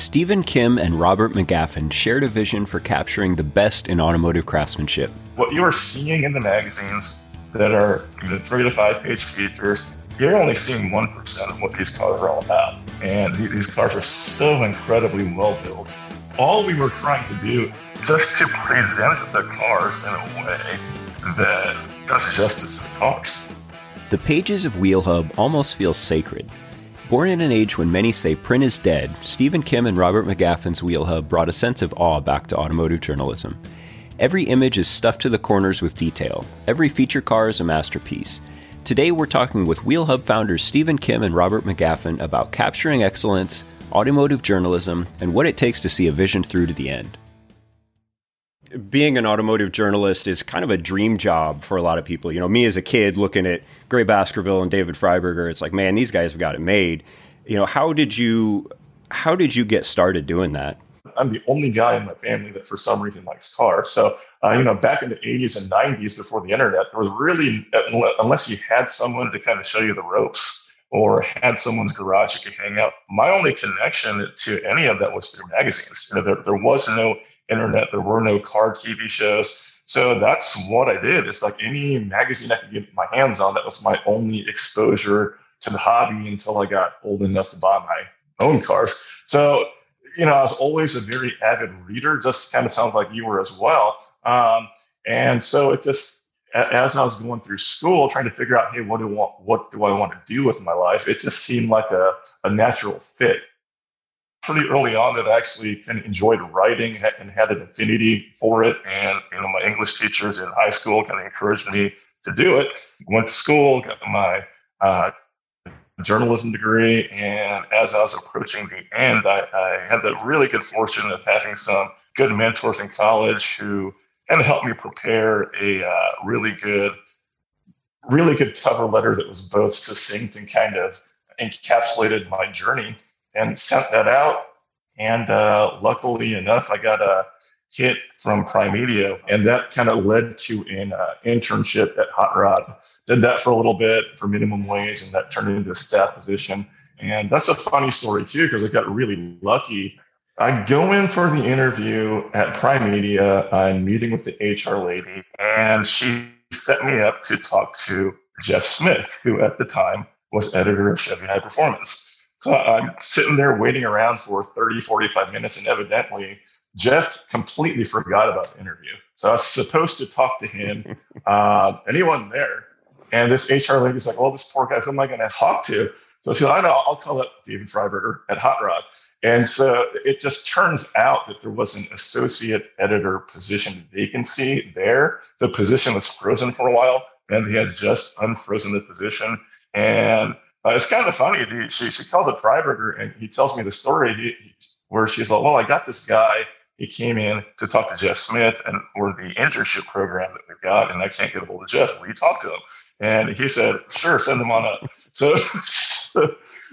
Stephen Kim and Robert McGaffin shared a vision for capturing the best in automotive craftsmanship. What you are seeing in the magazines that are you know, three to five page features, you're only seeing 1% of what these cars are all about. And these cars are so incredibly well built. All we were trying to do just to present the cars in a way that does justice to the cars. The pages of Wheel Hub almost feel sacred. Born in an age when many say print is dead, Stephen Kim and Robert McGaffin's WheelHub brought a sense of awe back to automotive journalism. Every image is stuffed to the corners with detail. Every feature car is a masterpiece. Today we're talking with WheelHub founders Stephen Kim and Robert McGaffin about capturing excellence, automotive journalism, and what it takes to see a vision through to the end being an automotive journalist is kind of a dream job for a lot of people. You know, me as a kid looking at Gray Baskerville and David Freiberger, it's like, man, these guys have got it made. You know, how did you how did you get started doing that? I'm the only guy in my family that for some reason likes cars. So, uh, you know, back in the 80s and 90s before the internet, there was really, unless you had someone to kind of show you the ropes or had someone's garage you could hang out, my only connection to any of that was through magazines. You know, there, there was no internet. There were no car TV shows. So that's what I did. It's like any magazine I could get my hands on. That was my only exposure to the hobby until I got old enough to buy my own cars. So, you know, I was always a very avid reader, just kind of sounds like you were as well. Um, and so it just, as I was going through school, trying to figure out, hey, what do I want, what do I want to do with my life? It just seemed like a, a natural fit pretty early on that I actually kind of enjoyed writing and had an affinity for it. And you know, my English teachers in high school kind of encouraged me to do it. Went to school, got my uh, journalism degree, and as I was approaching the end, I, I had the really good fortune of having some good mentors in college who kind of helped me prepare a uh, really good, really good cover letter that was both succinct and kind of encapsulated my journey and sent that out. And uh, luckily enough, I got a hit from Primedia, and that kind of led to an uh, internship at Hot Rod. Did that for a little bit for minimum wage, and that turned into a staff position. And that's a funny story too, because I got really lucky. I go in for the interview at Primedia. I'm meeting with the HR lady, and she set me up to talk to Jeff Smith, who at the time was editor of Chevy High Performance. So I'm sitting there waiting around for 30, 45 minutes, and evidently Jeff completely forgot about the interview. So I was supposed to talk to him, uh, anyone there. And this HR lady's like, "Well, this poor guy, who am I going to talk to?" So she said, "I know, I'll call up David Freiberger at Hot Rod." And so it just turns out that there was an associate editor position vacancy there. The position was frozen for a while, and they had just unfrozen the position. And uh, it's kind of funny. She, she calls it Freiberger, and he tells me the story he, where she's like, Well, I got this guy. He came in to talk to Jeff Smith, and we're the internship program that we've got, and I can't get a hold of Jeff. Will you talk to him? And he said, Sure, send him on up. So,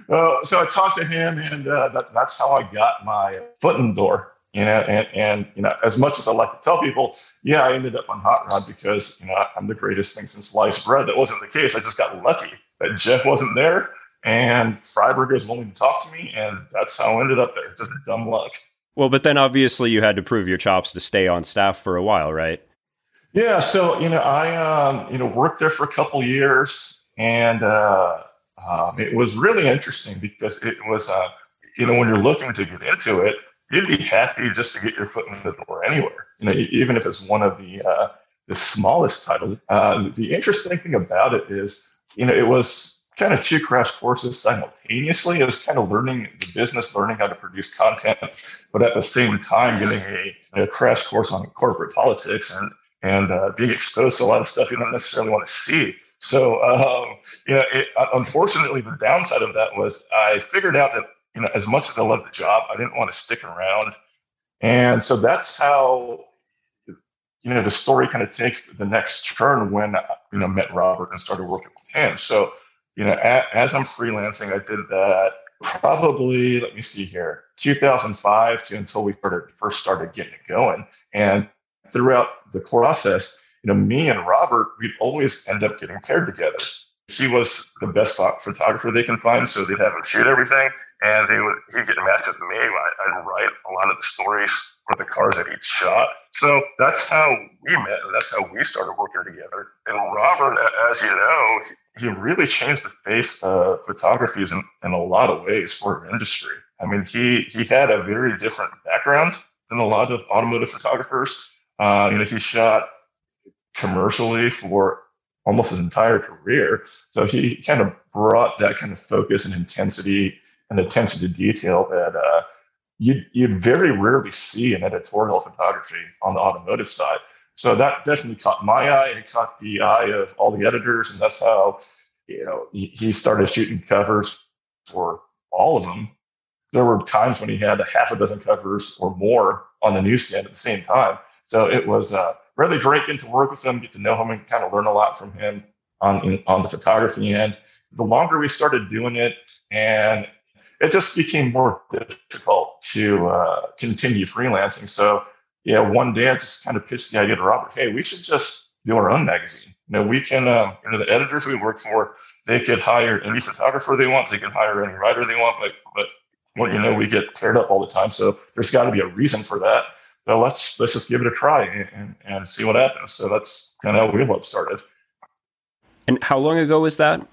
uh, so I talked to him, and uh, that, that's how I got my foot in the door. You know, and, and you know, as much as I like to tell people, yeah, I ended up on Hot Rod because you know I'm the greatest thing since sliced bread. That wasn't the case. I just got lucky that Jeff wasn't there, and Freiberger was willing to talk to me, and that's how I ended up there. Just dumb luck. Well, but then obviously you had to prove your chops to stay on staff for a while, right? Yeah. So you know, I um, you know worked there for a couple years, and uh, um, it was really interesting because it was uh, you know when you're looking to get into it, you'd be happy just to get your foot in the door anywhere. You know, even if it's one of the uh, the smallest titles. Uh, the interesting thing about it is you know, it was kind of two crash courses simultaneously. It was kind of learning the business, learning how to produce content, but at the same time getting a, a crash course on corporate politics and and uh, being exposed to a lot of stuff you don't necessarily want to see. So, um, you know, it, unfortunately, the downside of that was I figured out that you know, as much as I loved the job, I didn't want to stick around, and so that's how you know, the story kind of takes the next turn when, you know, met Robert and started working with him. So, you know, a, as I'm freelancing, I did that probably, let me see here, 2005 to until we started, first started getting it going. And throughout the process, you know, me and Robert, we'd always end up getting paired together. he was the best photographer they can find, so they'd have him shoot everything, and they would he'd get matched with me. I, would write a lot of the stories for the cars that he'd shot. So that's how we met, and that's how we started working together. And Robert, as you know, he really changed the face of photography in, in a lot of ways for our industry. I mean, he he had a very different background than a lot of automotive photographers. Uh, you know, he shot commercially for almost his entire career. So he kind of brought that kind of focus and intensity and attention to detail that uh, you you very rarely see in editorial photography on the automotive side. So that definitely caught my eye and caught the eye of all the editors, and that's how you know he started shooting covers for all of them. There were times when he had a half a dozen covers or more on the newsstand at the same time. So it was uh, really great getting to work with him, get to know him, and kind of learn a lot from him on on the photography end. The longer we started doing it, and it just became more difficult to uh, continue freelancing. So yeah, one day I just kind of pitched the idea to Robert, hey, we should just do our own magazine. You know, we can, uh, you know, the editors we work for, they could hire any photographer they want, they can hire any writer they want, but but well, you know, we get paired up all the time. So there's got to be a reason for that well, let's let's just give it a try and, and see what happens. So that's kind of how Wheel Hub started. And how long ago was that?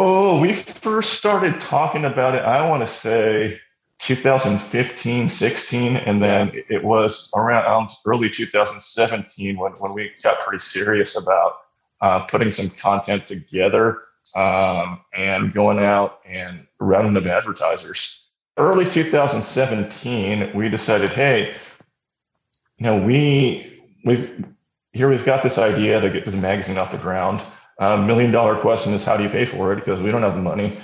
Oh, we first started talking about it, I want to say 2015, 16, and then it was around um, early 2017 when, when we got pretty serious about uh, putting some content together um, and going out and rounding up advertisers early 2017, we decided, hey, you know, we we've here we've got this idea to get this magazine off the ground. A million dollar question is how do you pay for it? Because we don't have the money.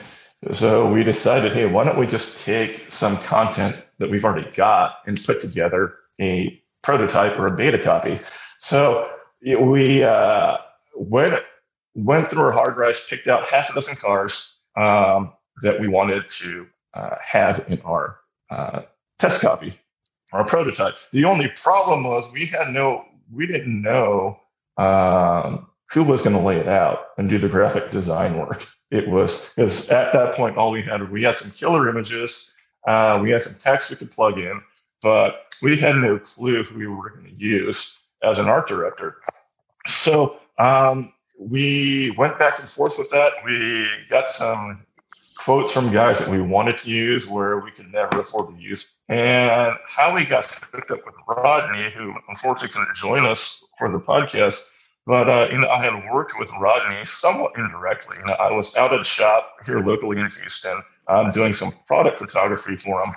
So we decided, hey, why don't we just take some content that we've already got and put together a prototype or a beta copy. So we uh, went went through our hard drives, picked out half a dozen cars um, that we wanted to uh, have in our uh, test copy, our prototype. The only problem was we had no, we didn't know um, who was going to lay it out and do the graphic design work. It was because at that point all we had we had some killer images, uh, we had some text we could plug in, but we had no clue who we were going to use as an art director. So um, we went back and forth with that. We got some quotes from guys that we wanted to use where we could never afford to use. And how we got hooked up with Rodney, who unfortunately couldn't join us for the podcast. But uh, you know, I had worked with Rodney somewhat indirectly. You know, I was out at a shop here locally in Houston, um, doing some product photography for them,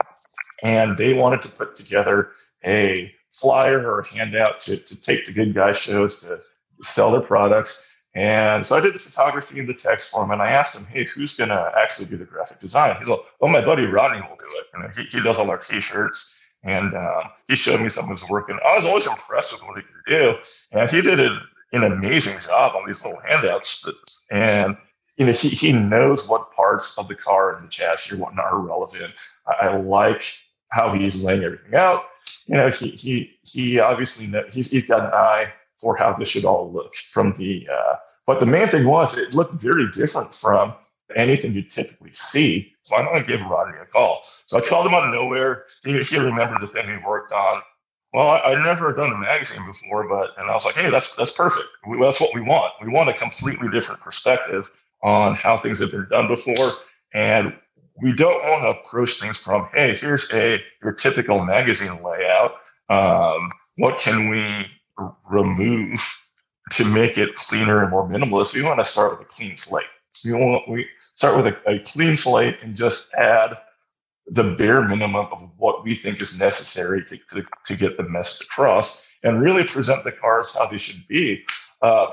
and they wanted to put together a flyer or a handout to, to take the Goodguys shows to sell their products. And so I did the photography and the text for him, and I asked him, "Hey, who's going to actually do the graphic design?" He's like, "Oh, my buddy Rodney will do it. And he, he does all our T-shirts." And um, he showed me some of his work, and I was always impressed with what he could do. And he did an, an amazing job on these little handouts. And you know, he, he knows what parts of the car and the chassis or whatnot are relevant. I, I like how he's laying everything out. You know, he he he obviously knows, he's he's got an eye for how this should all look from the uh, but the main thing was it looked very different from anything you typically see. So I'm going to give Rodney a call. So I called him out of nowhere. He, he remembered the thing he worked on. Well, I, would never done a magazine before, but and I was like, hey, that's that's perfect. We, that's what we want. We want a completely different perspective on how things have been done before, and we don't want to approach things from, hey, here's a your typical magazine layout. Um, what can we remove to make it cleaner and more minimalist, we want to start with a clean slate. We want we start with a, a clean slate and just add the bare minimum of what we think is necessary to, to, to get the message across and really present the cars how they should be. Uh,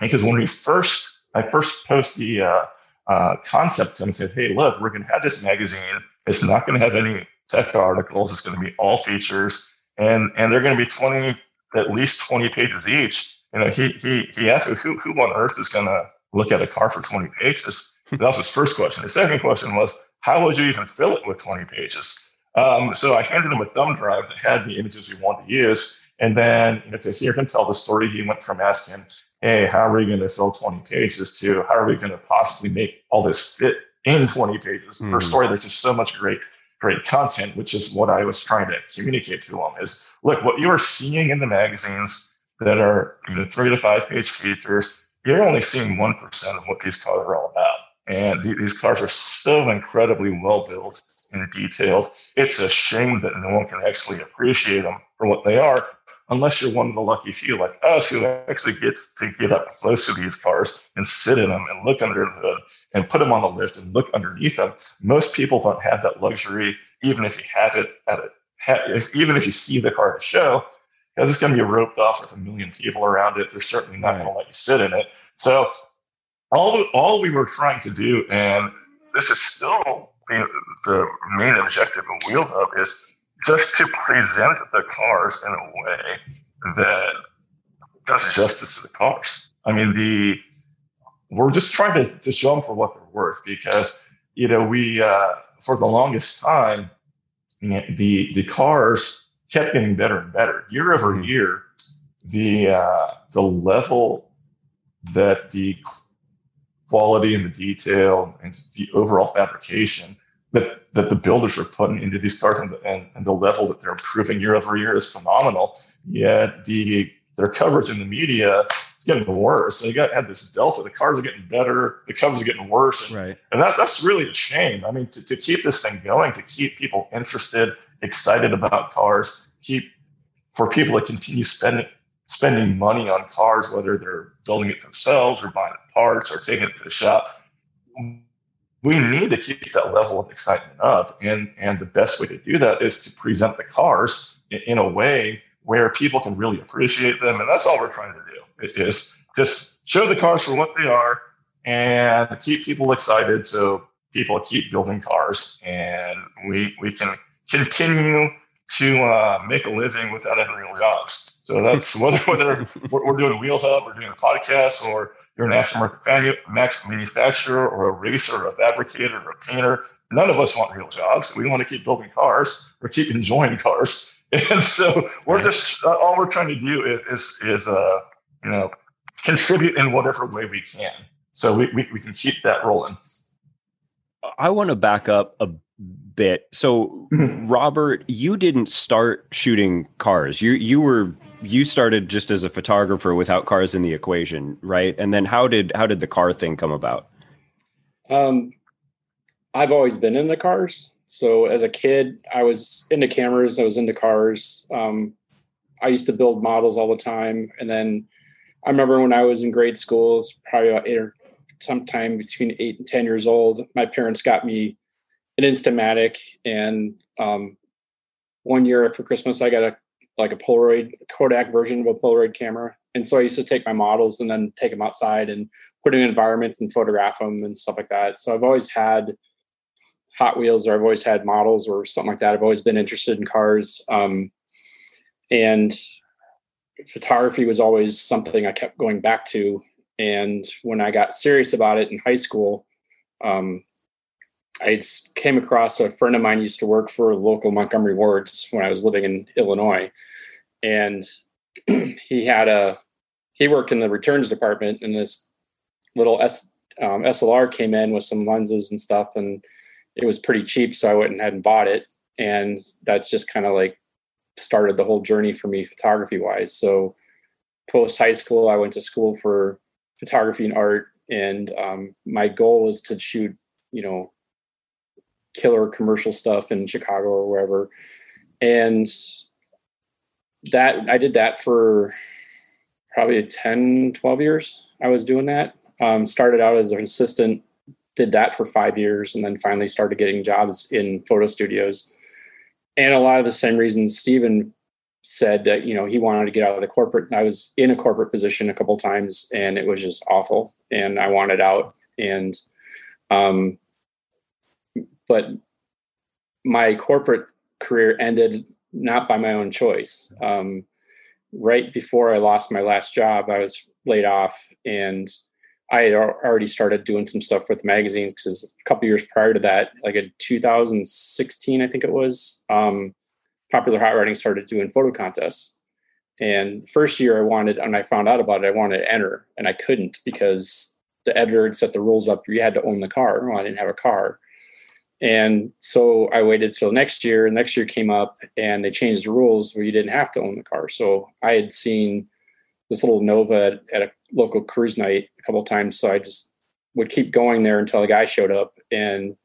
because when we first, I first posted the uh, uh, concept to and said, hey, look, we're going to have this magazine. It's not going to have any tech articles. It's going to be all features. And, and they're going to be 20, at least 20 pages each you know, he he he asked me who who on earth is going to look at a car for 20 pages. that was his first question. His second question was, how would you even fill it with 20 pages? Um, so I handed him a thumb drive that had the images we wanted to use, and then you know, to hear him tell the story, he went from asking, hey, how are we going to fill 20 pages to how are we going to possibly make all this fit in 20 pages mm. for a hmm. story there's just so much great great content which is what i was trying to communicate to him is look what you are seeing in the magazines that are you know, three to five page features you're only seeing 1% of what these cars are all about and th- these cars are so incredibly well built and detailed it's a shame that no one can actually appreciate them for what they are unless you're one of the lucky few like us who actually gets to get up close to these cars and sit in them and look under the hood and put them on the lift and look underneath them. Most people don't have that luxury, even if you have it at a if, even if you see the car at a show, because it's going to be roped off with a million people around it. They're certainly not going to let you sit in it. So all all we were trying to do, and this is still the, the main objective of Wheel Hub, is just to present the cars in a way that does justice to the cars. I mean, the we're just trying to, to show them for what they're worth because you know we uh, for the longest time the the cars kept getting better and better year over mm-hmm. year. The uh, the level that the quality and the detail and the overall fabrication that that the builders are putting into these cars and, and, and the level that they're improving year over year is phenomenal. Yet the their coverage in the media is getting worse. So you got had this delta. The cars are getting better. The covers are getting worse. And, right. and that, that's really a shame. I mean, to, to keep this thing going, to keep people interested, excited about cars, keep for people to continue spending spending money on cars, whether they're building it themselves or buying parts or taking it to the shop we need to keep that level of excitement up. And, and the best way to do that is to present the cars in, in a way where people can really appreciate them. And that's all we're trying to do is just show the cars for what they are and keep people excited so people keep building cars and we, we can continue to uh, make a living without any real jobs. So that's whether, whether we're, we're doing Wheel Hub, we're doing a podcast, or you're an aftermarket manufacturer or a racer or a fabricator or a painter. None of us want real jobs. We want to keep building cars or keep enjoying cars. And so we're just uh, all we're trying to do is is, is uh, you know contribute in whatever way we can. So we, we, we can keep that rolling. I want to back up a bit. So Robert, you didn't start shooting cars. You you were you started just as a photographer without cars in the equation, right? And then how did how did the car thing come about? Um, I've always been into cars. So as a kid, I was into cameras. I was into cars. Um, I used to build models all the time. And then I remember when I was in grade school, probably about eight or sometime between eight and ten years old. My parents got me an Instamatic, and um, one year for Christmas, I got a like a Polaroid Kodak version of a Polaroid camera. And so I used to take my models and then take them outside and put in environments and photograph them and stuff like that. So I've always had Hot Wheels or I've always had models or something like that. I've always been interested in cars. Um, and photography was always something I kept going back to. And when I got serious about it in high school, um, I came across a friend of mine used to work for local Montgomery wards when I was living in Illinois, and he had a he worked in the returns department, and this little S, um, SLR came in with some lenses and stuff, and it was pretty cheap, so I went ahead and bought it, and that's just kind of like started the whole journey for me photography wise. So post high school, I went to school for photography and art, and um, my goal was to shoot, you know, killer commercial stuff in Chicago or wherever. And that I did that for probably 10, 12 years. I was doing that. Um, started out as an assistant, did that for five years, and then finally started getting jobs in photo studios. And a lot of the same reasons Stephen said that you know he wanted to get out of the corporate. I was in a corporate position a couple times, and it was just awful, and I wanted out. And um, but my corporate career ended not by my own choice. Um, right before I lost my last job, I was laid off, and I had already started doing some stuff with magazines because a couple years prior to that, like in 2016, I think it was, um, Popular Hot Rodding started doing photo contests, And first year I wanted, and I found out about it, I wanted to enter, and I couldn't because the editor had set the rules up. You had to own the car. Well, I didn't have a car. And so I waited till next year. And next year came up and they changed the rules where you didn't have to own the car. So I had seen this little Nova at, a local cruise night a couple times. So I just would keep going there until a guy showed up and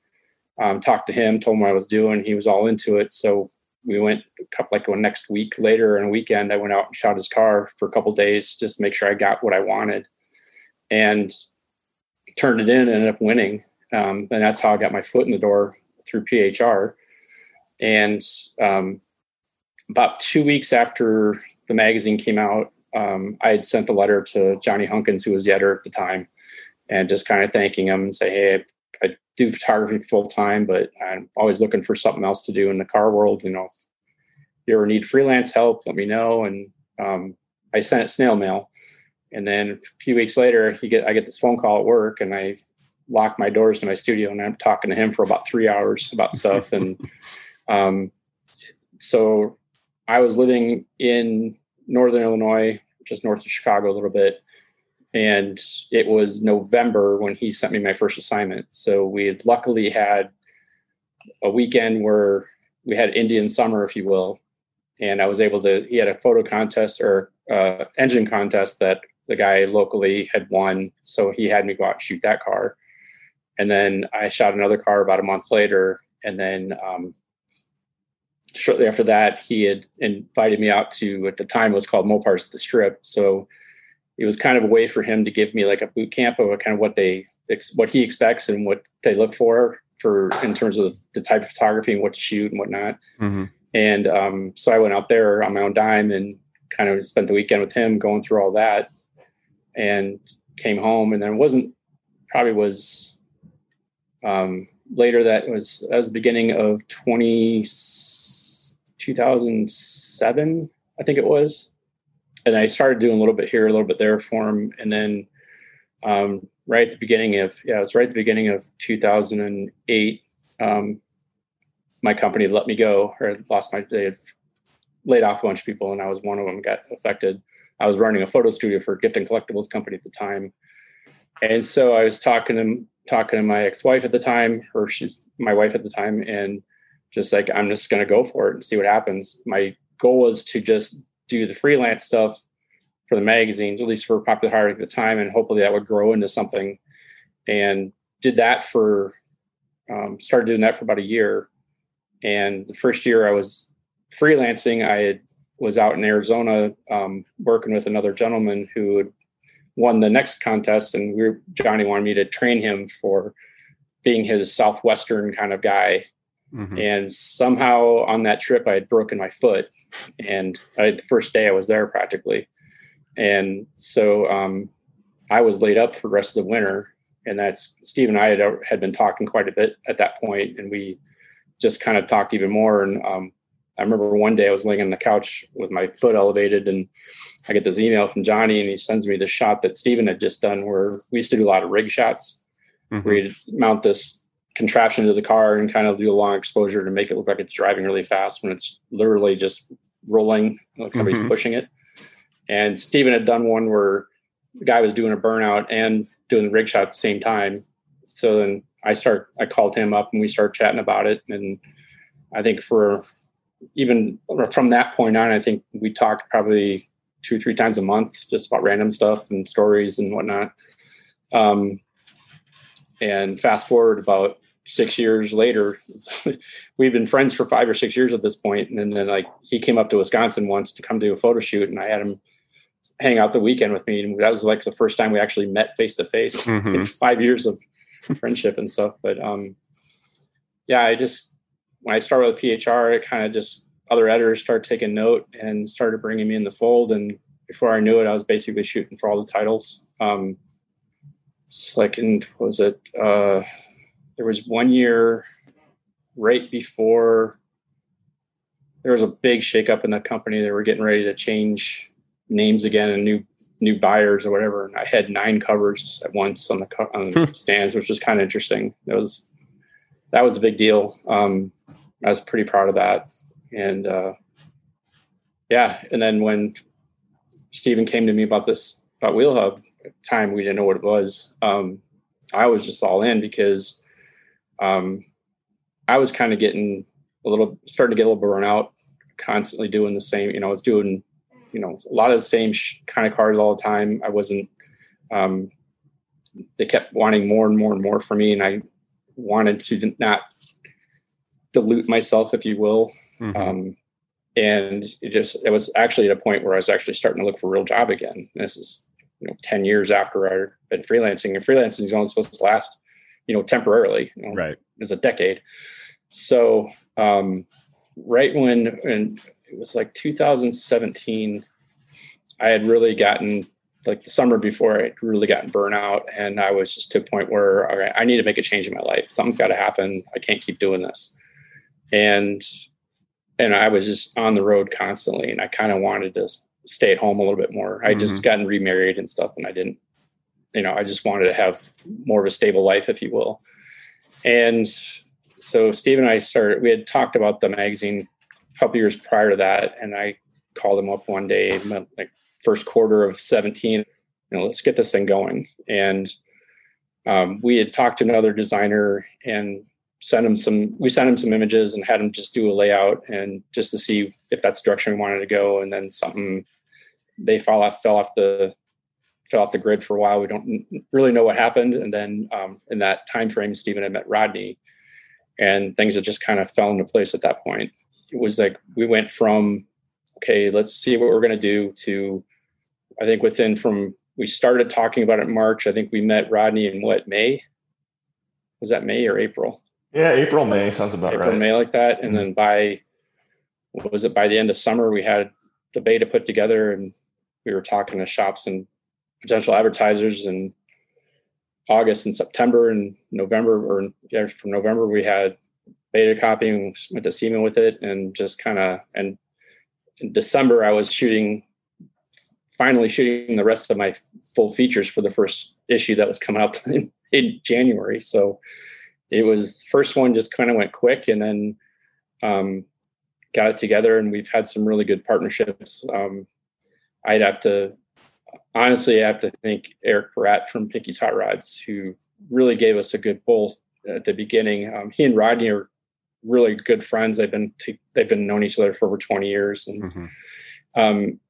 um, talked to him, told him what I was doing. He was all into it. So we went like one next week later and a weekend. I went out and shot his car for a couple days just to make sure I got what I wanted, and turned it in and ended up winning. Um, and that's how I got my foot in the door through PHR. And um, about two weeks after the magazine came out, um, I had sent a letter to Johnny Hunkins, who was the editor at the time, and just kind of thanking him and say, "Hey, I do photography full time, but I'm always looking for something else to do in the car world. You know, if you ever need freelance help, let me know." And um, I sent it snail mail, and then a few weeks later, he get I get this phone call at work, and I lock my doors to my studio, and I'm talking to him for about three hours about stuff, and um, so I was living in northern Illinois, just north of Chicago a little bit and it was November when he sent me my first assignment. So we had luckily had a weekend where we had Indian summer, if you will, and I was able to. He had a photo contest or uh, engine contest that the guy locally had won, so he had me go out and shoot that car. And then I shot another car about a month later, and then um, shortly after that, he had invited me out to at the time it was called Mopars at the Strip. So it was kind of a way for him to give me like a boot camp of kind of what they what he expects and what they look for for in terms of the type of photography and what to shoot and whatnot. Mm-hmm. And um, so I went out there on my own dime and kind of spent the weekend with him going through all that and came home and then it wasn't probably was um, later that was that was the beginning of 20 2007 I think it was and I started doing a little bit here, a little bit there for him, and then um, right at the beginning of yeah, it was right at the beginning of 2008. Um, my company let me go, or lost my they had laid off a bunch of people, and I was one of them. Got affected. I was running a photo studio for a gift and collectibles company at the time, and so I was talking to talking to my ex-wife at the time, or she's my wife at the time, and just like I'm just to go for it and see what happens. My goal was to just do the freelance stuff for the magazines, at least for Popular Hire at the time, and hopefully that would grow into something. And did that for, um, started doing that for about a year. And the first year I was freelancing, I had, was out in Arizona um, working with another gentleman who won the next contest, and we were, Johnny wanted me to train him for being his southwestern kind of guy Mm-hmm. And somehow on that trip, I had broken my foot, and I, the first day I was there practically, and so um, I was laid up for the rest of the winter. And that's Steve and I had had been talking quite a bit at that point, and we just kind of talked even more. And um, I remember one day I was laying on the couch with my foot elevated, and I get this email from Johnny, and he sends me the shot that Steven had just done, where we used to do a lot of rig shots, mm-hmm. where you'd mount this contraption to the car and kind of do a long exposure to make it look like it's driving really fast when it's literally just rolling like somebody's mm-hmm. pushing it. And Steven had done one where the guy was doing a burnout and doing the rig shot at the same time. So then I start I called him up and we started chatting about it. And I think for even from that point on, I think we talked probably two, three times a month just about random stuff and stories and whatnot. Um, and fast forward about six years later, we've been friends for five or six years at this point. And then like he came up to Wisconsin once to come do a photo shoot, and I had him hang out the weekend with me. And that was like the first time we actually met face to face in five years of friendship and stuff. But um, yeah, I just when I started with PHR, it kind of just other editors started taking note and started bringing me in the fold. And before I knew it, I was basically shooting for all the titles. Um, second was it? Uh, there was one year right before there was a big shakeup in the company. They were getting ready to change names again and new new buyers or whatever. And I had nine covers at once on the, on the stands, which was kind of interesting. It was that was a big deal. Um, I was pretty proud of that. And uh, yeah, and then when Stephen came to me about this about Wheel Hub. Time we didn't know what it was. Um, I was just all in because um, I was kind of getting a little starting to get a little burnout, constantly doing the same. You know, I was doing you know a lot of the same sh- kind of cars all the time. I wasn't. Um, they kept wanting more and more and more for me, and I wanted to not dilute myself, if you will. Mm-hmm. Um, and it just it was actually at a point where I was actually starting to look for a real job again. This is you know 10 years after I've been freelancing, and freelancing is only supposed to last you know temporarily. You know, right, it's a decade. So um, right when and it was like 2017, I had really gotten like the summer before I'd really gotten burnout, and I was just to a point where all right, I need to make a change in my life. Something's got to happen. I can't keep doing this, and and I was just on the road constantly, and I kind of wanted to stay at home a little bit more. I mm-hmm. just gotten remarried and stuff, and I didn't, you know, I just wanted to have more of a stable life, if you will. And so Steve and I started. We had talked about the magazine a couple years prior to that, and I called him up one day, like first quarter of 17. You know, let's get this thing going. And um, we had talked to another designer and sent him some we sent him some images and had him just do a layout and just to see if that's the direction we wanted to go and then something they fell off fell off the fell off the grid for a while we don't really know what happened and then um, in that time frame stephen had met rodney and things had just kind of fell into place at that point it was like we went from okay let's see what we're going to do to i think within from we started talking about it in march i think we met rodney in what may was that may or april yeah, April, May sounds about April, right. May like that. And mm-hmm. then by, what was it, by the end of summer, we had the beta put together and we were talking to shops and potential advertisers in August and September and November, or yeah, from November, we had beta copying, went to SEMA with it and just kind of, and in December, I was shooting, finally shooting the rest of my full features for the first issue that was coming out in, in January. So, it was first one just kind of went quick and then um, got it together and we've had some really good partnerships um, i'd have to honestly i have to thank eric Peratt from Pinkee's hot rods who really gave us a good pull at the beginning um, he and rodney are really good friends they've been to, they've been known each other for over 20 years and mm-hmm. Um,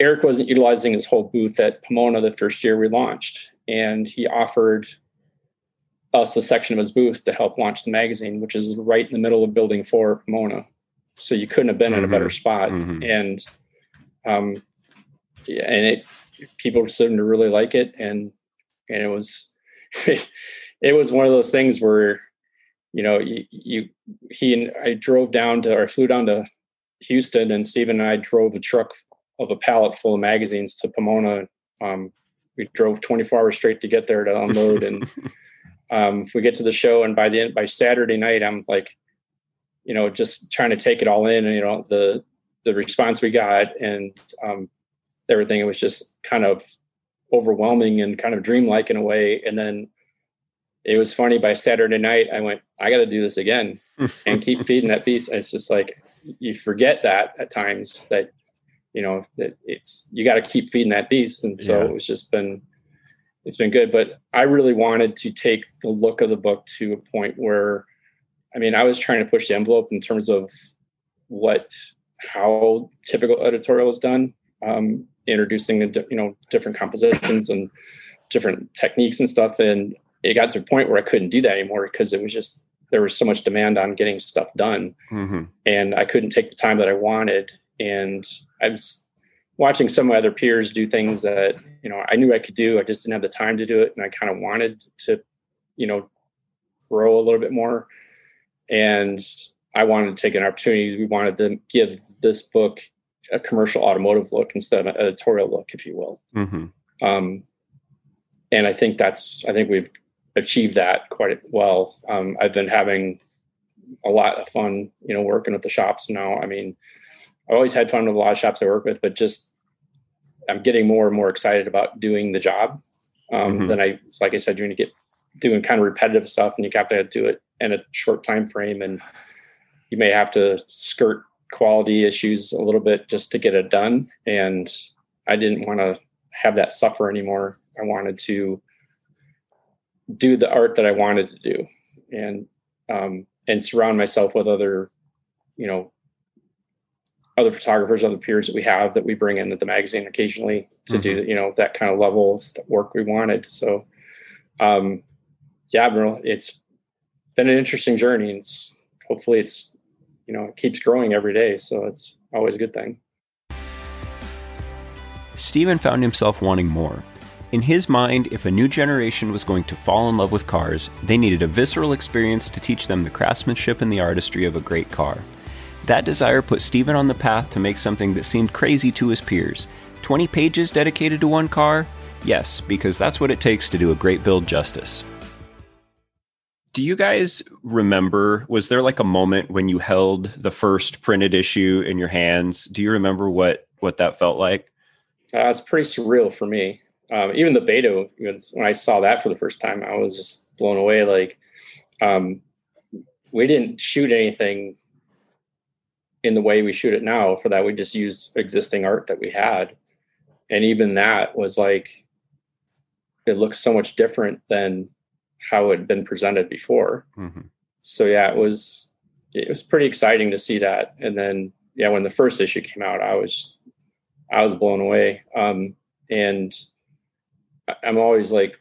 eric wasn't utilizing his whole booth at pomona the first year we launched and he offered us a section of his booth to help launch the magazine, which is right in the middle of building four Pomona. So you couldn't have been mm-hmm. in a better mm-hmm. spot. Mm-hmm. And um yeah, and it people seemed to really like it and and it was it was one of those things where you know you, you he and I drove down to or flew down to Houston and Stephen and I drove a truck of a pallet full of magazines to Pomona. Um, we drove 24 hours straight to get there to unload and um, if we get to the show and by the end by Saturday night, I'm like, you know, just trying to take it all in and, you know, the, the response we got and um, everything, it was just kind of overwhelming and kind of dreamlike in a way. And then it was funny by Saturday night, I went, I got to do this again and keep feeding that beast. And it's just like, you forget that at times that, you know, that it's, you got to keep feeding that beast. And so yeah. it's just been, it's been good. But I really wanted to take the look of the book to a point where, I mean, I was trying to push the envelope in terms of what how typical editorial is done, um, introducing you know different compositions and different techniques and stuff. And it got to a point where I couldn't do that anymore because it was just there was so much demand on getting stuff done, mm-hmm. and I couldn't take the time that I wanted. And I was watching some of my other peers do things that you know I knew I could do. I just didn't have the time to do it, and I kind of wanted to, you know, grow a little bit more. And I wanted to take an opportunity. We wanted to give this book a commercial automotive look instead of an editorial look, if you will. Mm-hmm. Um, and I think that's I think we've achieved that quite well. Um, I've been having a lot of fun, you know, working with the shops now. I mean, I've always had fun with a lot of shops I work with, but just I'm getting more and more excited about doing the job. Um, mm-hmm. Then I, like I said, you're going to get doing kind of repetitive stuff, and you have to do it in a short time frame, and you may have to skirt quality issues a little bit just to get it done. And I didn't want to have that suffer anymore. I wanted to do the art that I wanted to do, and um, and surround myself with other, you know, other photographers, other peers that we have that we bring into the magazine occasionally to mm-hmm. do, you know, that kind of level of work we wanted. So, um, yeah, it's been an interesting journey. It's hopefully it's, you know, it keeps growing every day. So it's always a good thing. Stephen found himself wanting more. In his mind, if a new generation was going to fall in love with cars, they needed a visceral experience to teach them the craftsmanship and the artistry of a great car. That desire put Stephen on the path to make something that seemed crazy to his peers. 20 pages dedicated to one car? Yes, because that's what it takes to do a great build justice. Do you guys remember? Was there like a moment when you held the first printed issue in your hands? Do you remember what what that felt like? Uh, it's pretty surreal for me um, even the beta, when I saw that for the first time, I was just blown away. Like, um, we didn't shoot anything in the way we shoot it now. For that, we just used existing art that we had, and even that was like, it looked so much different than how it had been presented before. Mm-hmm. So yeah, it was it was pretty exciting to see that. And then yeah, when the first issue came out, I was I was blown away. Um, and I'm always like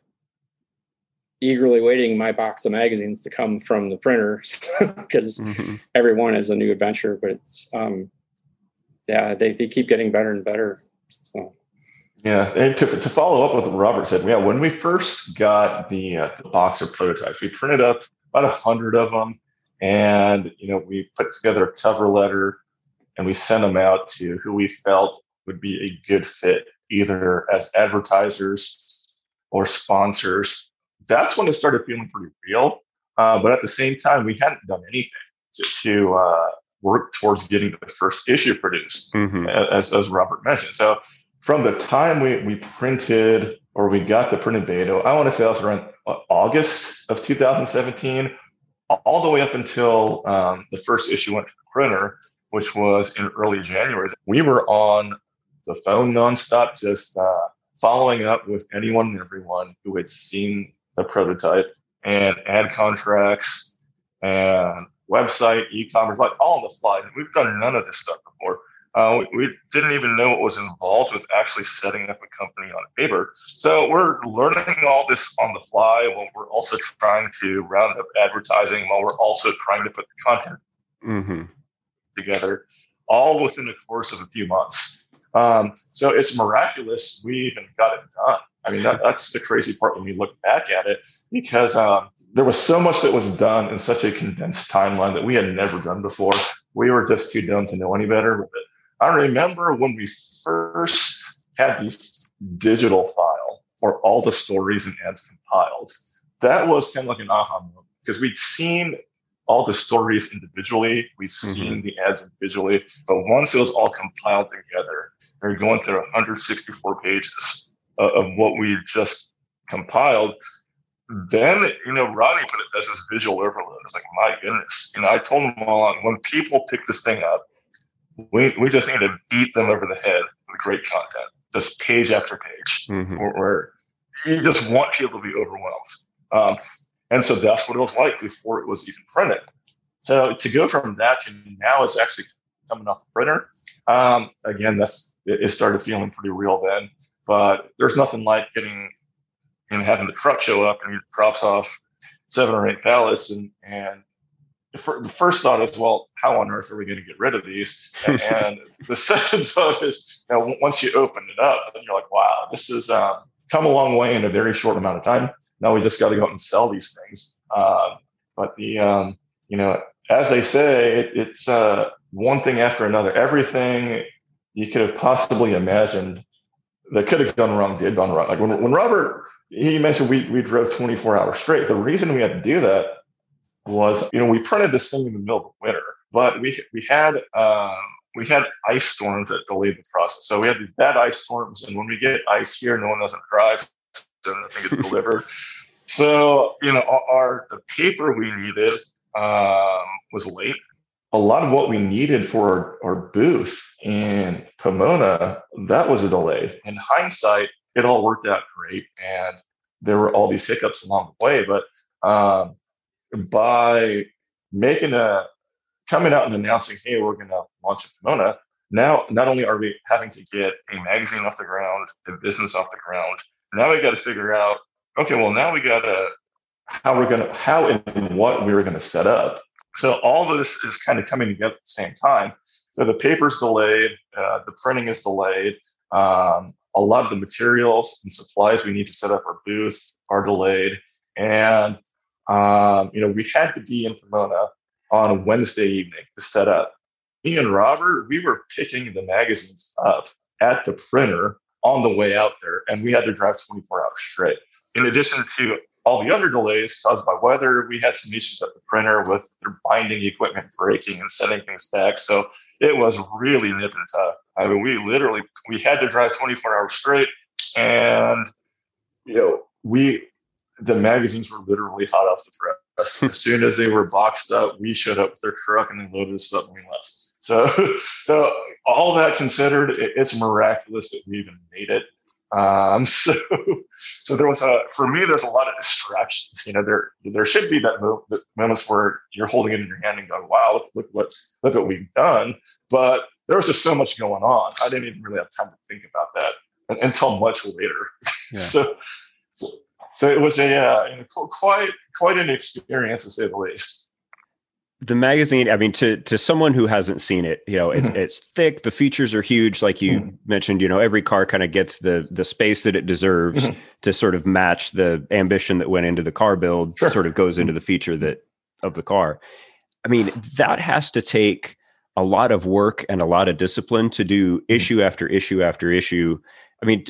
eagerly waiting my box of magazines to come from the printers because mm-hmm. everyone is a new adventure. But it's um, yeah, they they keep getting better and better. So. Yeah, and to, to follow up with what Robert said, yeah, when we first got the, uh, the box of prototypes, we printed up about a hundred of them, and you know we put together a cover letter, and we sent them out to who we felt would be a good fit, either as advertisers or sponsors, that's when it started feeling pretty real. Uh, but at the same time, we hadn't done anything to, to uh, work towards getting the first issue produced, mm-hmm. as, as Robert mentioned. So from the time we, we printed or we got the printed beta, I want to say that was around uh, August of 2017, all the way up until um, the first issue went to the printer, which was in early January. We were on the phone nonstop, just uh, following up with anyone and everyone who had seen the prototype and ad contracts and website, e-commerce, like all on the fly. We've done none of this stuff before. Uh, we, we, didn't even know what was involved with actually setting up a company on paper. So we're learning all this on the fly while we're also trying to round up advertising while we're also trying to put the content mm-hmm. together, all within the course of a few months. Um, so it's miraculous we even got it done. I mean, that, that's the crazy part when we look back at it, because um, there was so much that was done in such a condensed timeline that we had never done before. We were just too dumb to know any better. But I remember when we first had the digital file for all the stories and ads compiled. That was kind of like an aha moment because we'd seen all the stories individually. We've mm-hmm. seen mm-hmm. the ads individually, but once it was all compiled together, we are going through 164 pages of, what we just compiled. Then, you know, Rodney put it as this visual overload. It's like, my goodness. You know, I told him all along, when people pick this thing up, we, we just need to beat them over the head with great content, just page after page, mm-hmm. where, where, you just want people to be overwhelmed. Um, and so that's what it was like before it was even printed. So to go from that to now it's actually coming off the printer. Um, again, that's it, started feeling pretty real then. But there's nothing like getting and having the truck show up and it drops off seven or eight pallets and and the first thought is, well, how on earth are we going to get rid of these? And, and the second thought is, you know, once you open it up, then you're like, wow, this has uh, come a long way in a very short amount of time. Now we just got to go out and sell these things. Uh, but the, um, you know, as they say, it, it's uh, one thing after another. Everything you could have possibly imagined that could have gone wrong did gone wrong. Like when, when Robert, he mentioned we, we drove 24 hours straight. The reason we had to do that was, you know, we printed this thing in the middle of winter, but we, we had, um, we had ice storms that delayed the process. So we had these bad ice storms. And when we get ice here, no one doesn't drive and I think it's delivered. so you know, our the paper we needed um, was late, a lot of what we needed for our, our booth in Pomona, that was a delay. In hindsight, it all worked out great, and there were all these hiccups along the way. But um, by making a coming out and announcing, "Hey, we're going to launch in Pomona," now not only are we having to get a magazine off the ground, a business off the ground, now we got to figure out, okay, well now we got to how we're going to how and what we were going to set up so all this is kind of coming together at the same time. So the paper's delayed, uh, the printing is delayed. Um, a lot of the materials and supplies we need to set up our booth are delayed, and um, you know we had to be in Pomona on a Wednesday evening to set up. Me and Robert, we were picking the magazines up at the printer on the way out there, and we had to drive 24 hours straight. In addition to all the other delays caused by weather. We had some issues at the printer with their binding equipment breaking and sending things back. So it was really nip and tuck. I mean, we literally we had to drive 24 hours straight, and you know we the magazines were literally hot off the press. as soon as they were boxed up, we showed up with their truck and they loaded us up and we left. So, so all that considered, it's miraculous that we even made it. Um, so, so there was a for me. There's a lot of distractions. You know, there there should be that mo- moments where you're holding it in your hand and going, "Wow, look, look what look what we've done." But there was just so much going on. I didn't even really have time to think about that until much later. Yeah. so, so, so it was a uh, quite quite an experience to say the least the magazine i mean to to someone who hasn't seen it you know it's mm-hmm. it's thick the features are huge like you mm-hmm. mentioned you know every car kind of gets the the space that it deserves mm-hmm. to sort of match the ambition that went into the car build sure. sort of goes into mm-hmm. the feature that of the car i mean that has to take a lot of work and a lot of discipline to do mm-hmm. issue after issue after issue i mean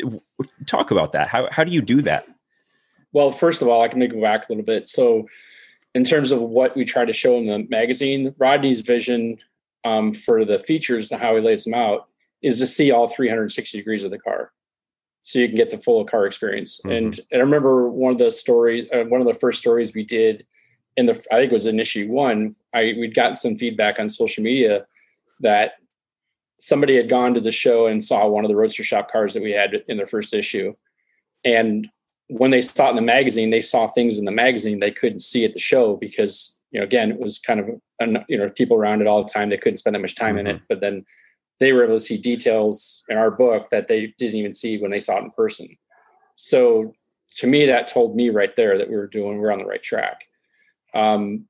talk about that how how do you do that well first of all i can go back a little bit so in terms of what we try to show in the magazine, Rodney's vision um, for the features and how he lays them out is to see all 360 degrees of the car, so you can get the full car experience. Mm-hmm. And, and I remember one of the stories, uh, one of the first stories we did in the, I think it was in issue one. I we'd gotten some feedback on social media that somebody had gone to the show and saw one of the Roadster Shop cars that we had in the first issue, and when they saw it in the magazine, they saw things in the magazine they couldn't see at the show because, you know, again, it was kind of, you know, people around it all the time. They couldn't spend that much time mm-hmm. in it. Mm-hmm. But then they were able to see details in our book that they didn't even see when they saw it in person. So to me, that told me right there that we were doing, we we're on the right track. Um,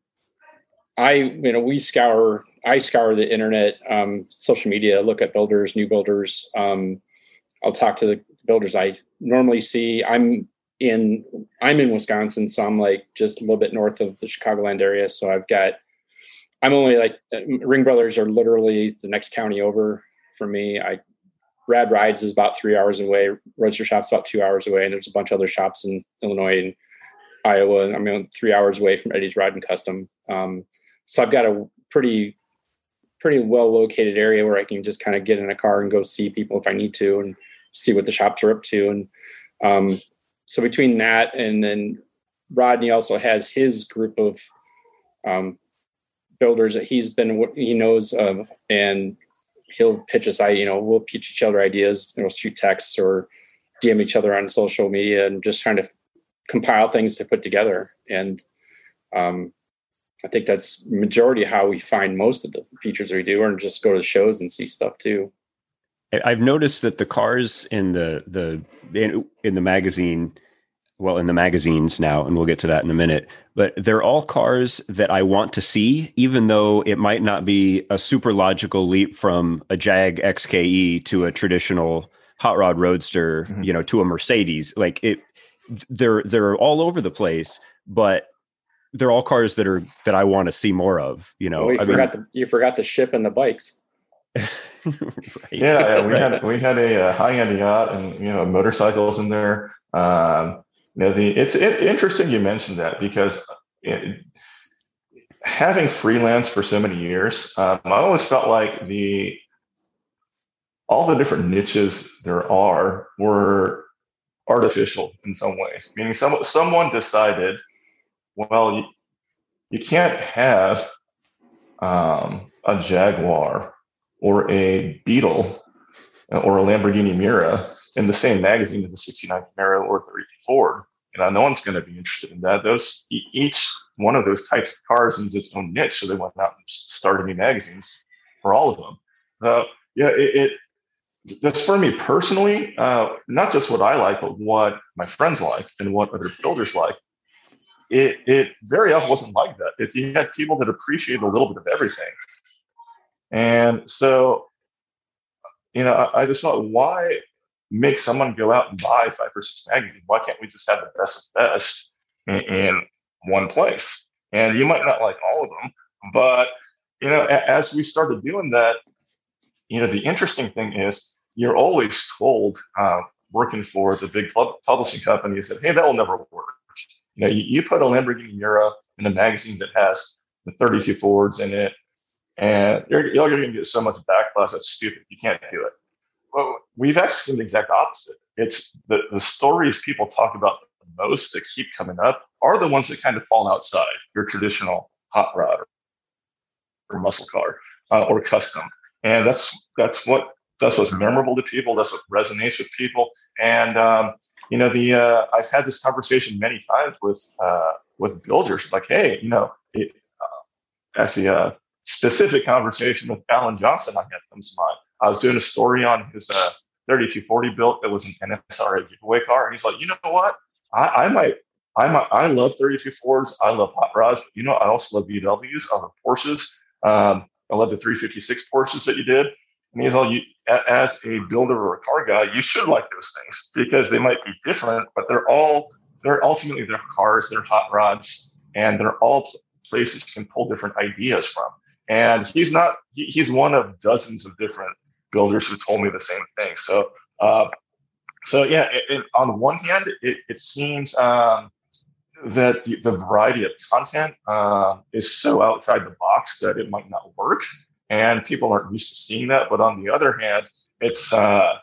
I, you know, we scour, I scour the internet, um, social media, look at builders, new builders. Um, I'll talk to the builders I normally see. I'm in I'm in Wisconsin, so I'm like just a little bit north of the Chicagoland area. So I've got I'm only like Ring Brothers are literally the next county over for me. I Rad Rides is about three hours away. Roadster Shop's about two hours away, and there's a bunch of other shops in Illinois and Iowa. And I mean, three hours away from Eddie's Ride and Custom. Um, so I've got a pretty pretty well located area where I can just kind of get in a car and go see people if I need to and see what the shops are up to. And um, so between that and then Rodney also has his group of um, builders that he's been he knows of, and he'll pitch us. I you know we'll pitch each other ideas. We'll shoot texts or DM each other on social media and just trying to compile things to put together. And um, I think that's majority how we find most of the features we do, and just go to the shows and see stuff too. I've noticed that the cars in the the in, in, the magazine, well, in the magazines now, and we'll get to that in a minute. But they're all cars that I want to see, even though it might not be a super logical leap from a Jag XKE to a traditional hot rod roadster, mm-hmm. you know, to a Mercedes. Like it, they're they're all over the place, but they're all cars that are that I want to see more of. You know, well, you I forgot mean, the you forgot the ship and the bikes. right. Yeah, we had we had a, a high end yacht and you know motorcycles in there. Um, you know, the it's it, interesting you mentioned that because it, having freelance for so many years, um, I always felt like the all the different niches there are were artificial in some ways. Meaning, some someone decided, well, you, you can't have um, a Jaguar or a Beetle or a Lamborghini Miura in the same magazine as the 69 Camaro or 30 Ford. You know, no one's going to be interested in that. Those each one of those types of cars needs its own niche, so they went out and started new magazines for all of them. Uh, yeah, it, it just for me personally, uh, not just what I like, but what my friends like and what other builders like. It it very often wasn't like that. It, you had people that appreciated a little bit of everything, and so you know, I, I just thought, why make someone go out and buy five or six magazines? Why can't we just have the best of best in, in one place? And you might not like all of them, but you know, as we started doing that, you know, the interesting thing is you're always told uh, working for the big publishing company that, hey, that will never work. You know, you, you put a Lamborghini Miura in a magazine that has the 32 Fords in it, and you're, you're going to get so much backlash. That's stupid. You can't do it. Well, we've actually seen the exact opposite. It's the, the stories people talk about the most that keep coming up are the ones that kind of fall outside your traditional hot rod or, muscle car uh, or custom. And that's that's what that's what's memorable to people. That's what resonates with people. And um, you know, the uh, I've had this conversation many times with uh, with builders, like, hey, you know, it, uh, actually, uh, specific conversation with Alan Johnson I had comes to mind. I was doing a story on his uh, 3240 built that was an NSRA giveaway car, and he's like, you know what? I, I might. I might, I love 32 Fords. I love hot rods. But you know, I also love BMWs. I love Porsches. Um, I love the 356 Porsches that you did. And he's all, you, as a builder or a car guy, you should like those things because they might be different, but they're all, they're ultimately they're cars, they're hot rods, and they're all places you can pull different ideas from. And he's not, he, he's one of dozens of different builders who told me the same thing. So, uh, so yeah, it, it, on the one hand, it, it seems um, that the, the, variety of content uh, is so outside the box that it might not work, and people aren't used to seeing that. But on the other hand, it's uh,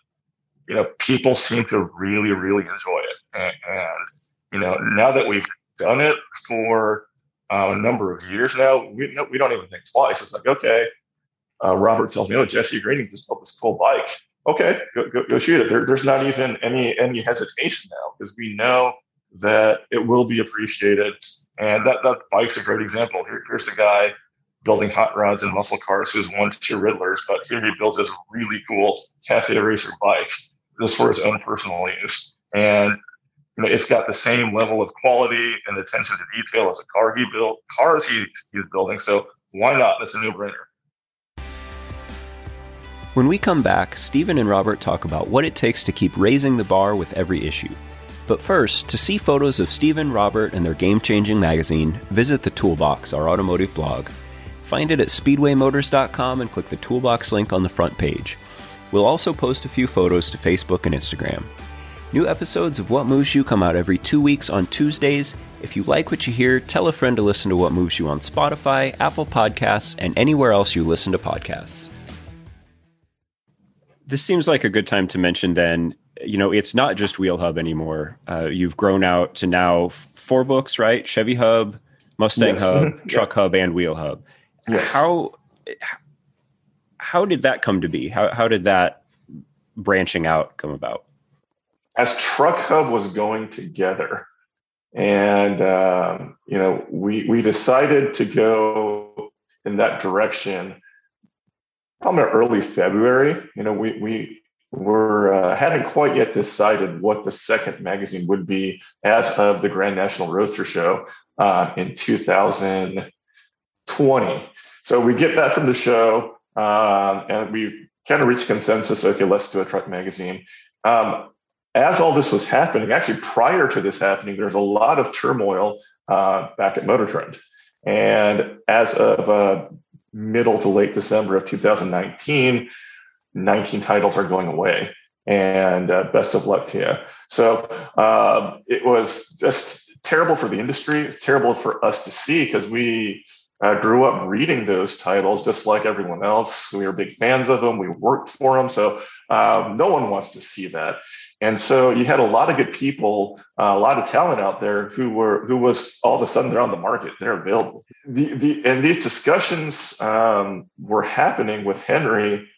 you know people seem to really, really enjoy it, and, and you know now that we've done it for uh, a number of years now, we no, we don't even think twice. It's like okay, uh, Robert tells me, "Oh, Jesse Greening just built this cool bike." Okay, go, go, go shoot it. There, there's not even any any hesitation now because we know that it will be appreciated. And that that bike's a great example. Here, here's the guy building hot rods and muscle cars who's won two Riddlers, but here he builds this really cool cafe racer bike just for his own personal use. And you know, it's got the same level of quality and attention to detail as a car he built, cars he, he's building. So why not? It's a no-brainer. When we come back, Stephen and Robert talk about what it takes to keep raising the bar with every issue. But first, to see photos of Stephen, Robert, and their game changing magazine, visit the Toolbox, our automotive blog. Find it at speedwaymotors.com and click the Toolbox link on the front page. We'll also post a few photos to Facebook and Instagram. New episodes of What Moves You come out every two weeks on Tuesdays. If you like what you hear, tell a friend to listen to What Moves You on Spotify, Apple Podcasts, and anywhere else you listen to podcasts. This seems like a good time to mention then you know, it's not just Wheel Hub anymore. Uh, you've grown out to now four books, right? Chevy Hub, Mustang yes. Hub, Truck Hub, and Wheel Hub. Yes. How how did that come to be? How how did that branching out come about? As Truck Hub was going together, and um, you know, we we decided to go in that direction. Probably early February. You know, we we we're uh, hadn't quite yet decided what the second magazine would be as of the Grand National Roadster Show uh, in 2020. So we get that from the show, um, and we kind of reached consensus. Okay, let's do a truck magazine. Um, as all this was happening, actually prior to this happening, there's a lot of turmoil uh, back at Motor Trend, and as of uh, middle to late December of 2019 19 titles are going away and uh, best of luck to you. So uh, it was just terrible for the industry. It's terrible for us to see because we uh, grew up reading those titles just like everyone else. We were big fans of them. We worked for them. So um, no one wants to see that. And so you had a lot of good people, uh, a lot of talent out there who were who was all of a sudden they're on the market, they're available. The, the and these discussions um, were happening with Henry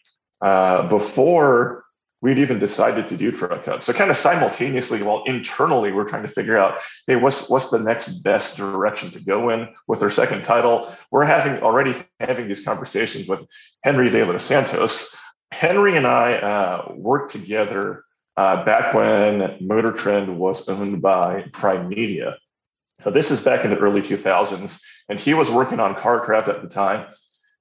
uh, before we'd even decided to do Truck Hub. So kind of simultaneously, while internally we're trying to figure out, hey, what's what's the next best direction to go in with our second title? We're having already having these conversations with Henry De Los Santos. Henry and I uh, worked together uh, back when Motor Trend was owned by Primedia. So this is back in the early 2000s, and he was working on CarCraft at the time.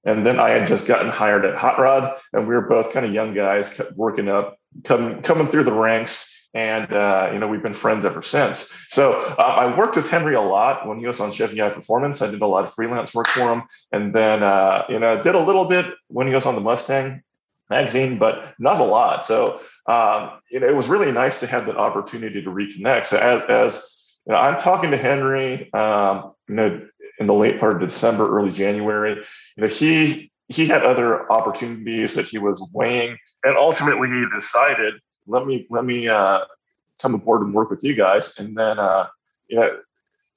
And then I had just gotten hired at Hot Rod, and we were both kind of young guys working up, coming coming through the ranks, and uh, you know we've been friends ever since. So uh, I worked with Henry a lot when he was on Chevy High Performance. I did a lot of freelance work for him, and then uh, you know did a little bit when he was on the Mustang magazine, but not a lot. So um, you know it was really nice to have that opportunity to reconnect. So as, as you know, I'm talking to Henry. Um, you know, in the late part of December, early January. You know, he he had other opportunities that he was weighing, and ultimately he decided, let me let me uh, come aboard and work with you guys. And then, uh, you know,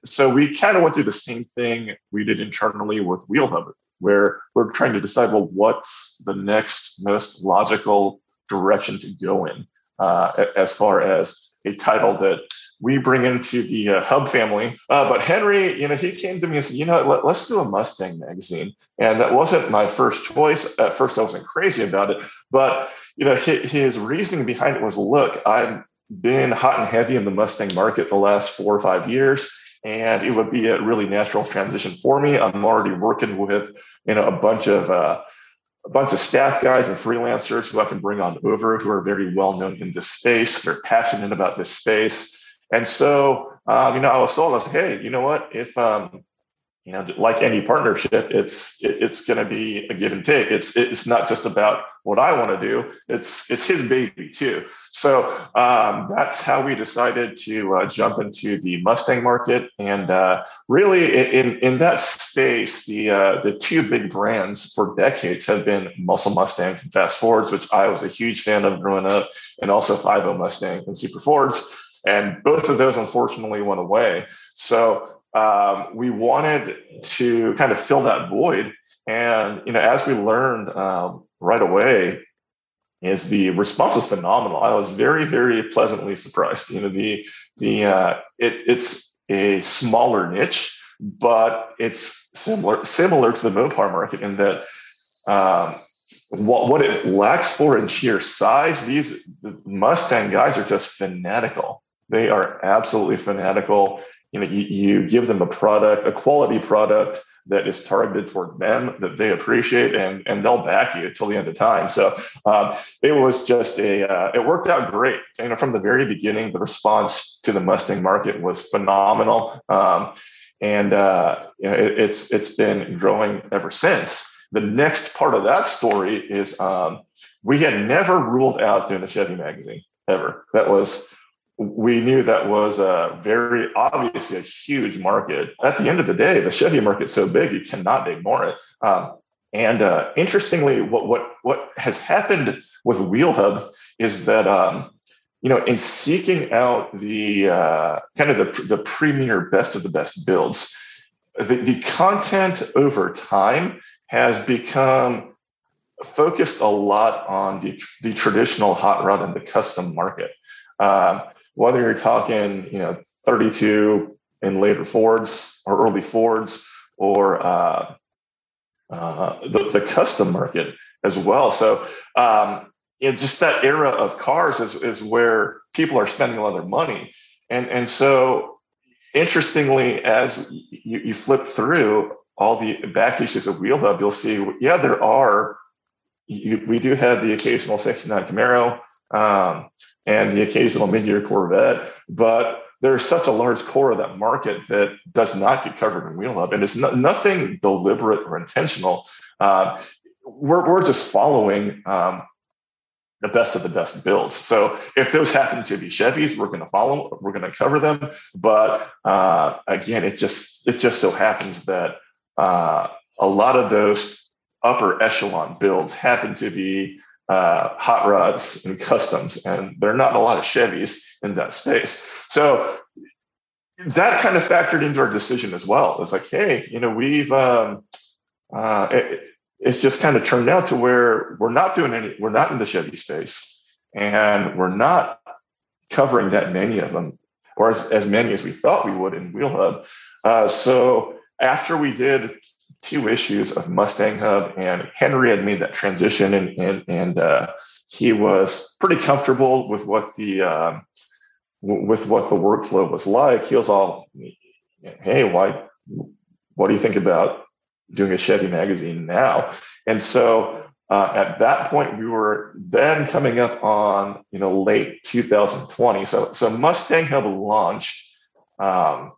so we kind of went through the same thing we did internally with WheelHub, where we're trying to decide, well, what's the next most logical direction to go in uh, as far as a title that we bring into the uh, Hub family. Uh, but Henry, you know, he came to me and said, you know, let, us do a Mustang magazine. And that wasn't my first choice. At first, I wasn't crazy about it. But, you know, his, his reasoning behind it was look, I've been hot and heavy in the Mustang market the last four or five years. And it would be a really natural transition for me. I'm already working with, you know, a bunch of, uh, a bunch of staff guys and freelancers who I can bring on over who are very well known in this space. They're passionate about this space. And so, um, you know, I was told, I was, hey, you know what? If um, you know, like any partnership, it's it, it's going to be a give and take. It's it's not just about what I want to do. It's it's his baby too. So um, that's how we decided to uh, jump into the Mustang market. And uh, really, in in that space, the uh, the two big brands for decades have been Muscle Mustangs and Fast Fords, which I was a huge fan of growing up, and also 50 Mustang and Super Fords. And both of those unfortunately went away. So um, we wanted to kind of fill that void. And, you know, as we learned um, right away, is the response was phenomenal. I was very, very pleasantly surprised. You know, the the uh, it, it's a smaller niche, but it's similar similar to the Mopar market in that um, what what it lacks for in sheer size, these Mustang guys are just fanatical. They are absolutely fanatical. You know, you, you give them a product, a quality product that is targeted toward them that they appreciate, and and they'll back you till the end of time. So um, it was just a uh, it worked out great. You know, from the very beginning, the response to the Mustang market was phenomenal, um, and uh, you know, it, it's it's been growing ever since. The next part of that story is um, we had never ruled out doing a Chevy magazine ever. That was we knew that was a very obviously a huge market. At the end of the day, the Chevy market's so big you cannot ignore it. Um, and uh, interestingly, what what what has happened with WheelHub is that um, you know in seeking out the uh, kind of the the premier best of the best builds, the, the content over time has become focused a lot on the, the traditional hot rod and the custom market. Um, whether you're talking, you know, 32 and later Fords or early Fords or uh, uh, the, the custom market as well. So, um, you know, just that era of cars is, is where people are spending a lot of their money. And, and so, interestingly, as you, you flip through all the back issues of Wheel Hub, you'll see, yeah, there are, you, we do have the occasional 69 Camaro. Um, and the occasional mid-year Corvette, but there's such a large core of that market that does not get covered in wheel hub, and it's no, nothing deliberate or intentional. Uh, we're we're just following um, the best of the best builds. So if those happen to be Chevys, we're going to follow, we're going to cover them. But uh, again, it just it just so happens that uh, a lot of those upper echelon builds happen to be uh, hot rods and customs, and there are not a lot of Chevys in that space. So that kind of factored into our decision as well. It's like, hey, you know, we've um, uh, it, it's just kind of turned out to where we're not doing any, we're not in the Chevy space, and we're not covering that many of them, or as, as many as we thought we would in Wheel Hub. Uh, so after we did two issues of Mustang Hub, and Henry had made that transition, and and, and uh, he was pretty comfortable with what the um, with what the workflow was like. He was all, "Hey, why? What do you think about doing a Chevy magazine now?" And so uh, at that point, we were then coming up on you know late 2020. So so Mustang Hub launched um,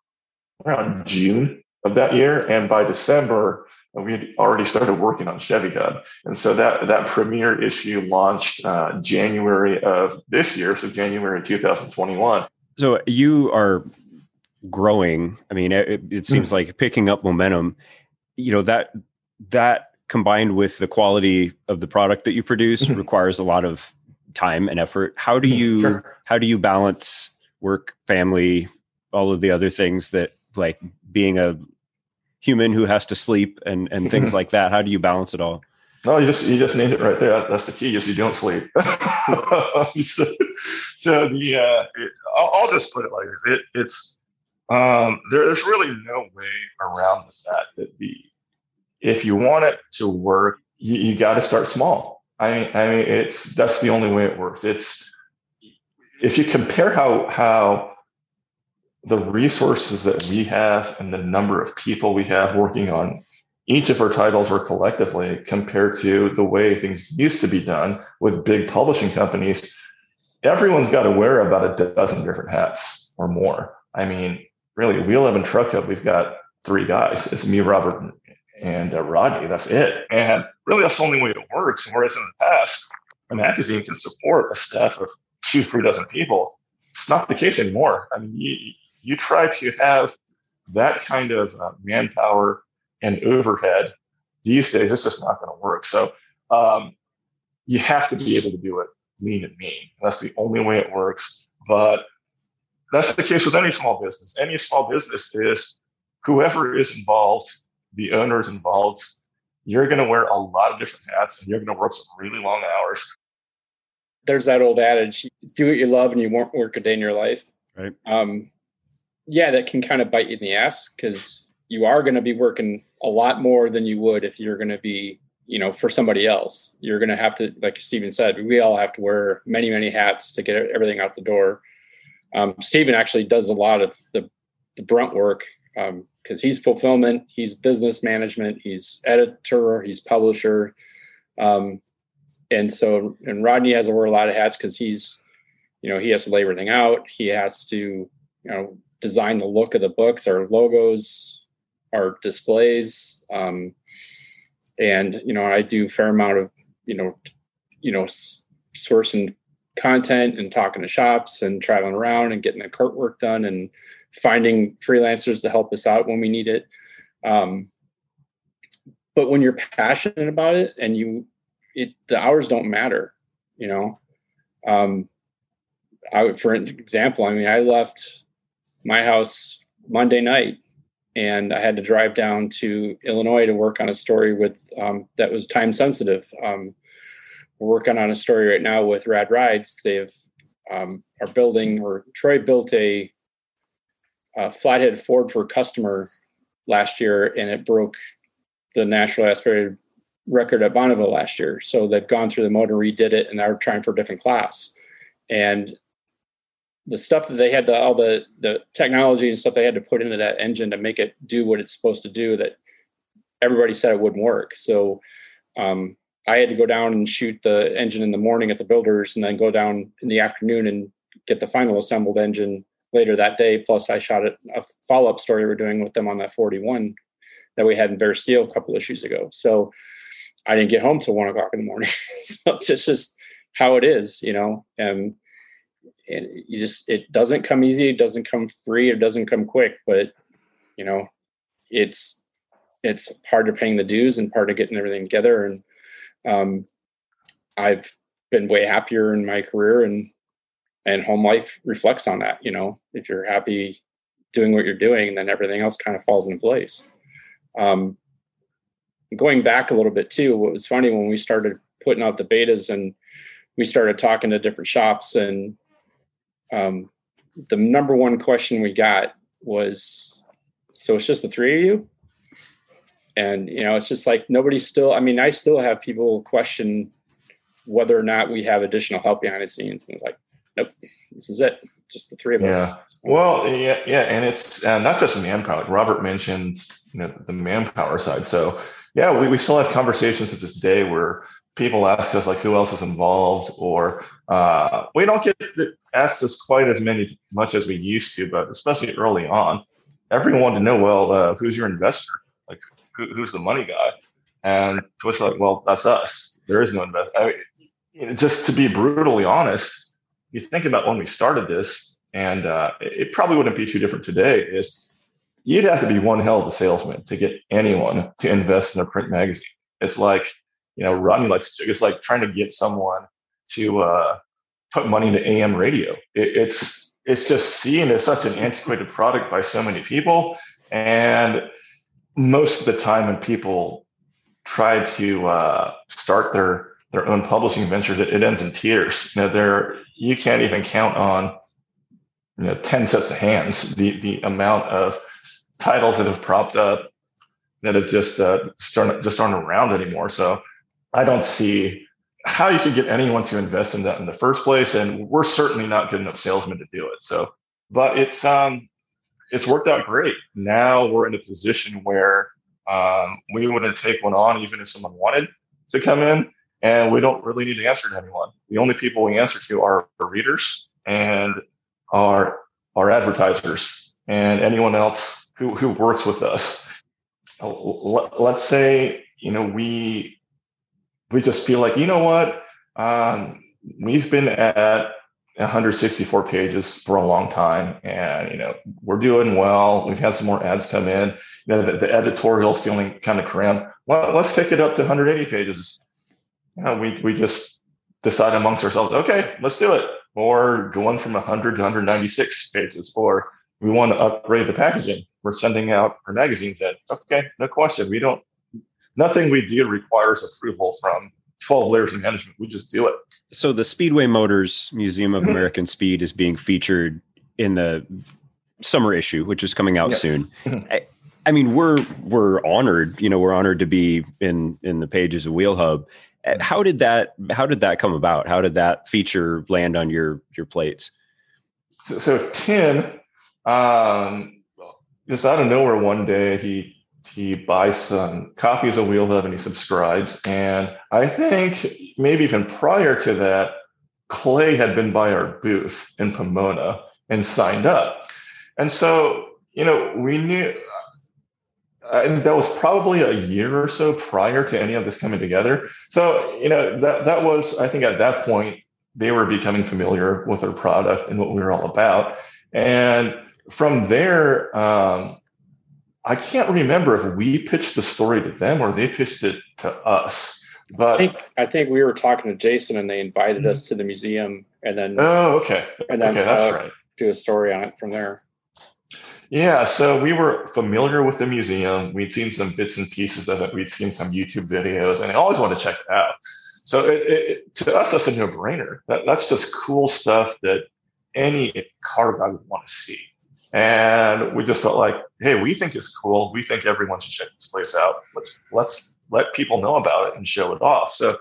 around June of that year, and by December we had already started working on Chevy Hub, and so that that premiere issue launched uh, January of this year, so January 2021. So you are growing. I mean, it, it seems mm-hmm. like picking up momentum. You know that that combined with the quality of the product that you produce mm-hmm. requires a lot of time and effort. How do mm-hmm. you sure. how do you balance work, family, all of the other things that like being a human who has to sleep and and things like that? How do you balance it all? No, you just you just named it right there. That's the key. Is you don't sleep. so, so, the uh, it, I'll, I'll, just put it like this. It, it's um, there, there's really no way around the fact that the if you want it to work, you, you got to start small. I mean, I mean, it's that's the only way it works. It's if you compare how how the resources that we have and the number of people we have working on each of our titles or collectively compared to the way things used to be done with big publishing companies, everyone's got to wear about a dozen different hats or more. I mean, really, Hub and Truck Hub, we've got three guys. It's me, Robert, and uh, Rodney. That's it. And really, that's the only way it works. Whereas in the past, a magazine can support a staff of two, three dozen people. It's not the case anymore. I mean, you, you try to have that kind of uh, manpower and overhead these days, it's just not going to work. So um, you have to be able to do it lean and mean. That's the only way it works. But that's the case with any small business. Any small business is whoever is involved the owners involved, you're going to wear a lot of different hats and you're going to work some really long hours. There's that old adage do what you love and you won't work a day in your life. Right. Um, yeah, that can kind of bite you in the ass because you are going to be working a lot more than you would if you're going to be, you know, for somebody else. You're going to have to, like Stephen said, we all have to wear many, many hats to get everything out the door. Um, Stephen actually does a lot of the, the brunt work um, because he's fulfillment, he's business management, he's editor, he's publisher. Um, and so, and Rodney has to wear a lot of hats because he's, you know, he has to lay everything out. He has to, you know, design the look of the books, our logos, our displays. Um, and, you know, I do a fair amount of, you know, you know, sourcing content and talking to shops and traveling around and getting the cart work done and finding freelancers to help us out when we need it. Um, but when you're passionate about it and you, it the hours don't matter, you know. Um, I would, for example, I mean, I left my house Monday night and I had to drive down to Illinois to work on a story with um, that was time sensitive. Um, we're working on a story right now with Rad Rides. They've um, are building or Troy built a uh, flathead Ford for a customer last year, and it broke the national aspirated record at Bonneville last year. So they've gone through the motor, redid it, and now they're trying for a different class. And the stuff that they had, the all the the technology and stuff they had to put into that engine to make it do what it's supposed to do, that everybody said it wouldn't work. So um, I had to go down and shoot the engine in the morning at the builders, and then go down in the afternoon and get the final assembled engine later that day. Plus, I shot a, a follow up story we're doing with them on that 41 that we had in Bear Steel a couple issues ago. So I didn't get home till one o'clock in the morning. so it's just how it is, you know. And and you just it doesn't come easy, it doesn't come free, it doesn't come quick, but you know, it's it's part of paying the dues and part of getting everything together. And um, I've been way happier in my career and and home life reflects on that. You know, if you're happy doing what you're doing, then everything else kind of falls in place. Um, going back a little bit too, what was funny when we started putting out the betas and we started talking to different shops and um, the number one question we got was so it's just the three of you? And you know it's just like nobody still i mean i still have people question whether or not we have additional help behind the scenes. And it's like nope this is it. Just the three of yeah. us well yeah yeah and it's uh, not just manpower like robert mentioned you know the manpower side. So yeah we, we still have conversations to this day where people ask us like who else is involved or uh, we don't get asked this quite as many much as we used to but especially early on everyone wanted to know well uh, who's your investor? Like who, who's the money guy? And to which like well that's us. There is no investor I mean, just to be brutally honest you think about when we started this and uh, it probably wouldn't be too different today is you'd have to be one hell of a salesman to get anyone to invest in a print magazine. It's like you know, running like it's like trying to get someone to uh, put money into AM radio. It, it's it's just seen as such an antiquated product by so many people, and most of the time when people try to uh, start their their own publishing ventures, it, it ends in tears. You know, there you can't even count on you know ten sets of hands the the amount of titles that have propped up that have just uh, start, just aren't around anymore. So I don't see how you could get anyone to invest in that in the first place. And we're certainly not good enough salesmen to do it. So, but it's um it's worked out great. Now we're in a position where um, we wouldn't take one on even if someone wanted to come in, and we don't really need to answer to anyone. The only people we answer to are our readers and our our advertisers and anyone else who who works with us. Let's say you know we we just feel like, you know what? Um, we've been at 164 pages for a long time and you know we're doing well. We've had some more ads come in. You know the, the editorial's feeling kind of cramped. Well let's take it up to 180 pages. You know, we, we just decide amongst ourselves okay let's do it. Or going from 100 to 196 pages or we want to upgrade the packaging. We're sending out our magazines in. Okay no question. We don't nothing we do requires approval from 12 layers of management. We just do it. So the Speedway Motors Museum of mm-hmm. American Speed is being featured in the summer issue, which is coming out yes. soon. Mm-hmm. I, I, mean, we're we're honored. You know, we're honored to be in in the pages of Wheel Hub. Uh, how did that How did that come about? How did that feature land on your your plates? So, so Tim, um, just out of nowhere, one day he he buys some copies of Wheel Hub and he subscribes. And I think maybe even prior to that, Clay had been by our booth in Pomona and signed up. And so, you know, we knew, and that was probably a year or so prior to any of this coming together. So, you know, that that was, I think at that point, they were becoming familiar with our product and what we were all about. And from there, um, I can't remember if we pitched the story to them or they pitched it to us. But I think I think we were talking to Jason and they invited us to the museum and then Oh, okay. And then okay, that's uh, right. do a story on it from there. Yeah, so we were familiar with the museum. We'd seen some bits and pieces of it. We'd seen some YouTube videos, and I always wanted to check it out. So it, it, to us, that's a no-brainer. That, that's just cool stuff that any car guy would want to see. And we just felt like, hey, we think it's cool. We think everyone should check this place out. Let's let's let people know about it and show it off. So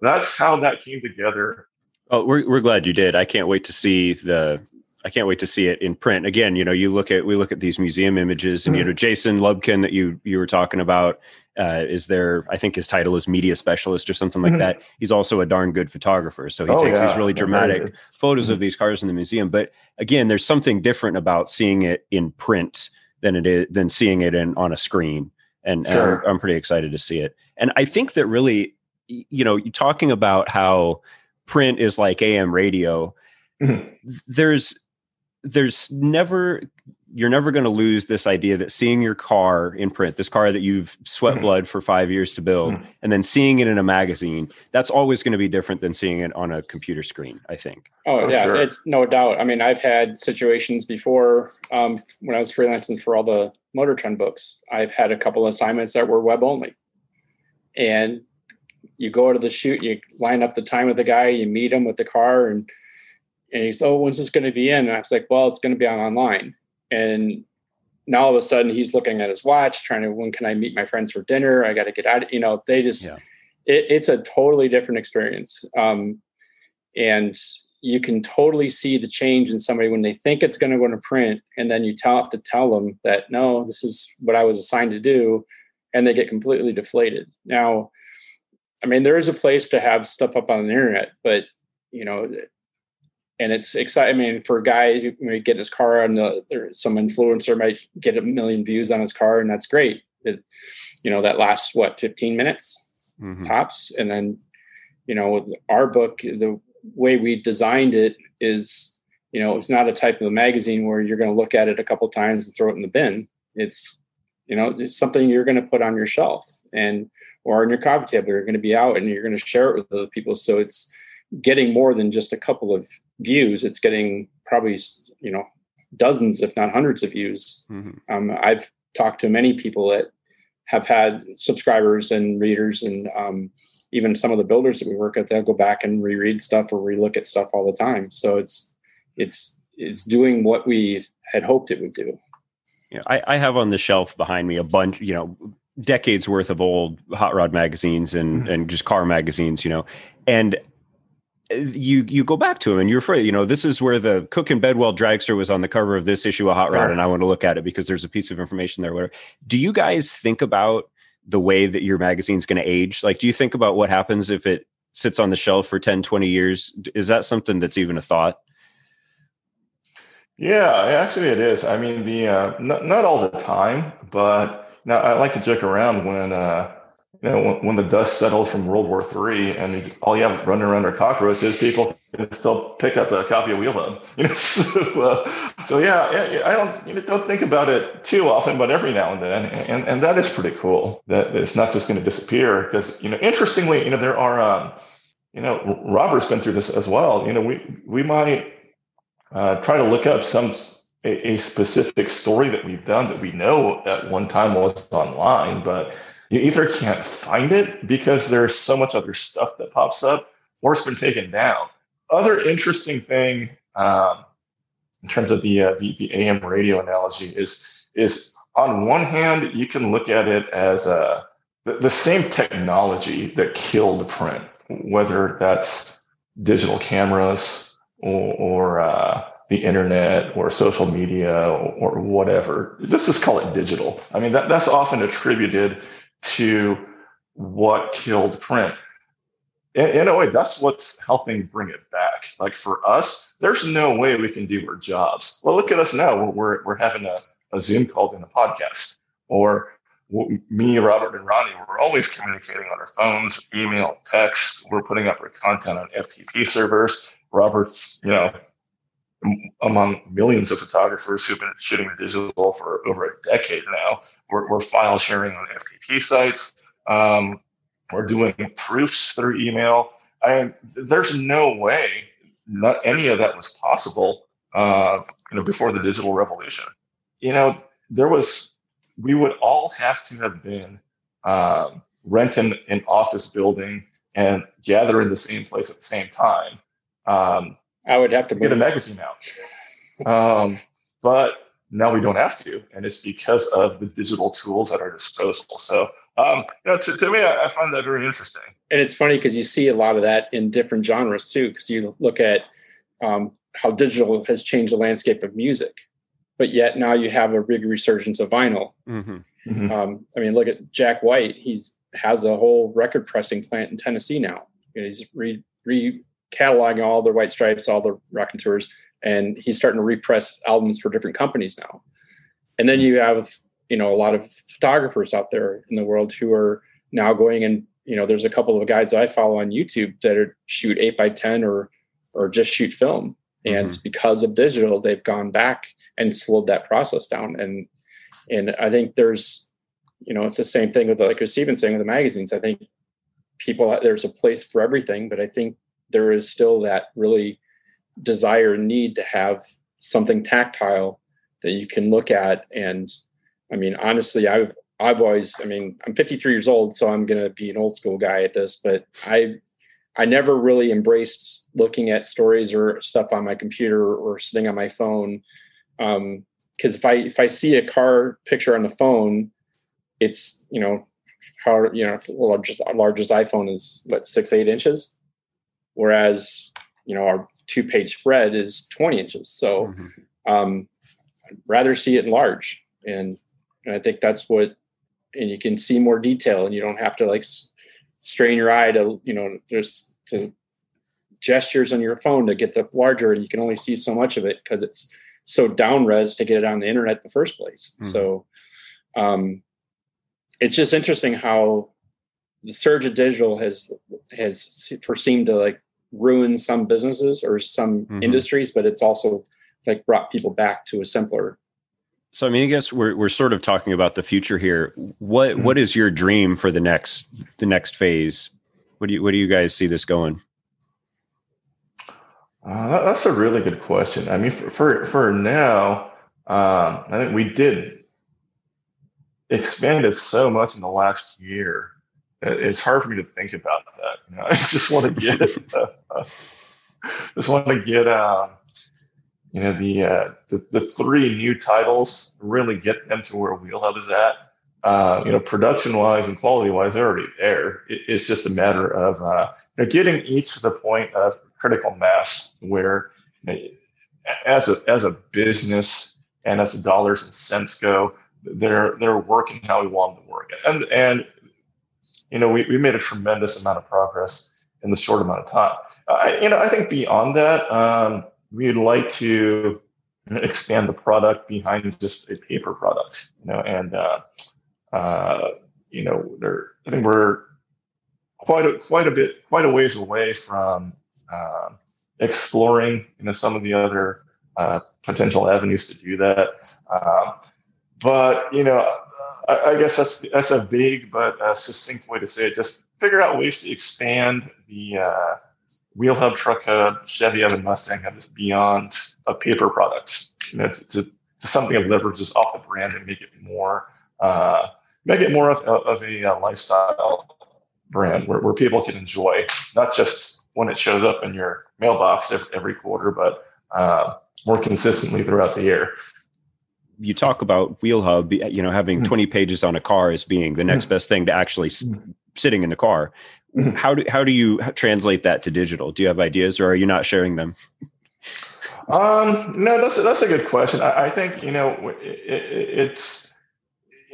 that's how that came together. Oh, we're we're glad you did. I can't wait to see the I can't wait to see it in print. Again, you know, you look at we look at these museum images, and mm-hmm. you know, Jason Lubkin that you you were talking about uh, is there. I think his title is media specialist or something like mm-hmm. that. He's also a darn good photographer, so he oh, takes yeah. these really dramatic photos mm-hmm. of these cars in the museum. But again, there's something different about seeing it in print than it is than seeing it in on a screen, and, sure. and I'm, I'm pretty excited to see it. And I think that really, you know, talking about how print is like AM radio. Mm-hmm. There's there's never you're never going to lose this idea that seeing your car in print, this car that you've sweat mm-hmm. blood for five years to build, mm-hmm. and then seeing it in a magazine, that's always going to be different than seeing it on a computer screen, I think. Oh, yeah, sure. it's no doubt. I mean, I've had situations before um, when I was freelancing for all the Motor Trend books. I've had a couple of assignments that were web only. And you go to the shoot, you line up the time with the guy, you meet him with the car, and and he's, oh, when's this going to be in? And I was like, well, it's going to be on online. And now all of a sudden he's looking at his watch, trying to, when can I meet my friends for dinner? I got to get out. You know, they just, yeah. it, it's a totally different experience. Um, and you can totally see the change in somebody when they think it's going to go to print. And then you tell, have to tell them that, no, this is what I was assigned to do. And they get completely deflated. Now, I mean, there is a place to have stuff up on the internet, but you know, and it's exciting. I mean, for a guy who may get his car on the, there, some influencer might get a million views on his car, and that's great. It, you know, that lasts what 15 minutes mm-hmm. tops, and then, you know, our book, the way we designed it is, you know, it's not a type of a magazine where you're going to look at it a couple times and throw it in the bin. It's, you know, it's something you're going to put on your shelf and or on your coffee table. You're going to be out and you're going to share it with other people. So it's getting more than just a couple of views. It's getting probably you know dozens, if not hundreds, of views. Mm-hmm. Um, I've talked to many people that have had subscribers and readers, and um, even some of the builders that we work with, they'll go back and reread stuff or relook at stuff all the time. So it's it's it's doing what we had hoped it would do. Yeah, I, I have on the shelf behind me a bunch, you know, decades worth of old hot rod magazines and mm-hmm. and just car magazines, you know, and you you go back to him and you're afraid you know this is where the cook and bedwell dragster was on the cover of this issue of hot rod and i want to look at it because there's a piece of information there where do you guys think about the way that your magazine's going to age? Like do you think about what happens if it sits on the shelf for 10 20 years? Is that something that's even a thought? Yeah actually it is. I mean the uh, not, not all the time but now i like to joke around when uh you know, when, when, the dust settles from World War III and all you have running around are cockroaches, people can still pick up a copy of Wheel Hub. You know, so, uh, so yeah, yeah, I don't you know, don't think about it too often, but every now and then, and and that is pretty cool. That it's not just going to disappear because you know, interestingly, you know, there are, um, you know, Robert's been through this as well. You know, we we might uh, try to look up some a specific story that we've done that we know at one time was online, but you either can't find it because there's so much other stuff that pops up or it's been taken down. Other interesting thing um, in terms of the, uh, the, the AM radio analogy is is on one hand you can look at it as a uh, the, same technology that killed print, whether that's digital cameras or, or uh, the internet or social media or, or whatever. Let's just call it digital. I mean, that, that's often attributed to what killed print. In, in a way, that's what's helping bring it back. Like for us, there's no way we can do our jobs. Well, look at us now. We're, we're having a, a Zoom call in a podcast. Or me, Robert, and Rodney, we're always communicating on our phones, email, text. We're putting up our content on FTP servers. Robert's, you know, among millions of photographers who've been shooting digital for over a decade now. We're, we're file sharing on FTP sites. Um, we're doing proofs through email. I, there's no way not any of that was possible. Uh, you know, before the digital revolution. You know, there was we would all have to have been um, renting an office building and gather in the same place at the same time. Um, I would have to get a magazine out. Um, but now we don't have to, and it's because of the digital tools at our disposal. So, um, you know, to, to me, I, I, find that very interesting. And it's funny because you see a lot of that in different genres too. Because you look at um, how digital has changed the landscape of music, but yet now you have a big resurgence of vinyl. Mm-hmm. Mm-hmm. Um, I mean, look at Jack White. He's has a whole record pressing plant in Tennessee now. You know, he's re, re cataloging all the white stripes, all the raconteurs, and he's starting to repress albums for different companies now. And then you have, you know, a lot of photographers out there in the world who are now going and, you know, there's a couple of guys that I follow on YouTube that are shoot eight by 10 or, or just shoot film. And mm-hmm. because of digital, they've gone back and slowed that process down. And and I think there's, you know, it's the same thing with like Stephen saying with the magazines. I think people there's a place for everything, but I think there is still that really desire need to have something tactile that you can look at. And I mean, honestly, I've I've always, I mean, I'm 53 years old, so I'm going to be an old school guy at this, but I, I never really embraced looking at stories or stuff on my computer or sitting on my phone. Um, cause if I, if I see a car picture on the phone, it's, you know, how, you know, the largest, largest iPhone is what, six, eight inches. Whereas, you know, our two page spread is 20 inches. So, mm-hmm. um, I'd rather see it in large. And, and I think that's what and you can see more detail and you don't have to like strain your eye to you know just to gestures on your phone to get the larger and you can only see so much of it because it's so down res to get it on the internet in the first place mm-hmm. so um it's just interesting how the surge of digital has has for seemed to like ruin some businesses or some mm-hmm. industries but it's also like brought people back to a simpler so I mean, I guess we're we're sort of talking about the future here. What mm-hmm. what is your dream for the next the next phase? What do you what do you guys see this going? Uh, that's a really good question. I mean, for for, for now, um, I think we did expanded so much in the last year. It's hard for me to think about that. You know, I just want to get, uh, just want to get. Uh, you know the, uh, the the three new titles really get them to where Wheelhub is at. Uh, you know, production wise and quality wise, they're already there. It, it's just a matter of uh, you know, getting each to the point of critical mass where, you know, as a as a business and as the dollars and cents go, they're they're working how we want them to work. And and you know, we, we made a tremendous amount of progress in the short amount of time. I, you know, I think beyond that. Um, we'd like to expand the product behind just a paper product, you know, and uh, uh, you know, there, I think we're quite a quite a bit quite a ways away from uh, exploring, you know, some of the other uh, potential avenues to do that. Um, but you know, I, I, guess that's that's a big but succinct way to say it. Just figure out ways to expand the uh, Wheel Hub, Truck Hub, Chevy Hub, and Mustang Hub beyond a paper product. You know, it's, it's, it's something that leverages off the brand and make it more, uh, make it more of, of a, a, uh, lifestyle brand where, where people can enjoy, not just when it shows up in your mailbox every, every quarter, but uh, more consistently throughout the year you talk about wheel hub you know having hmm. 20 pages on a car as being the next hmm. best thing to actually hmm. sitting in the car Mm-hmm. how do how do you translate that to digital? Do you have ideas, or are you not sharing them? Um, no, that's that's a good question. I, I think you know it, it, it's,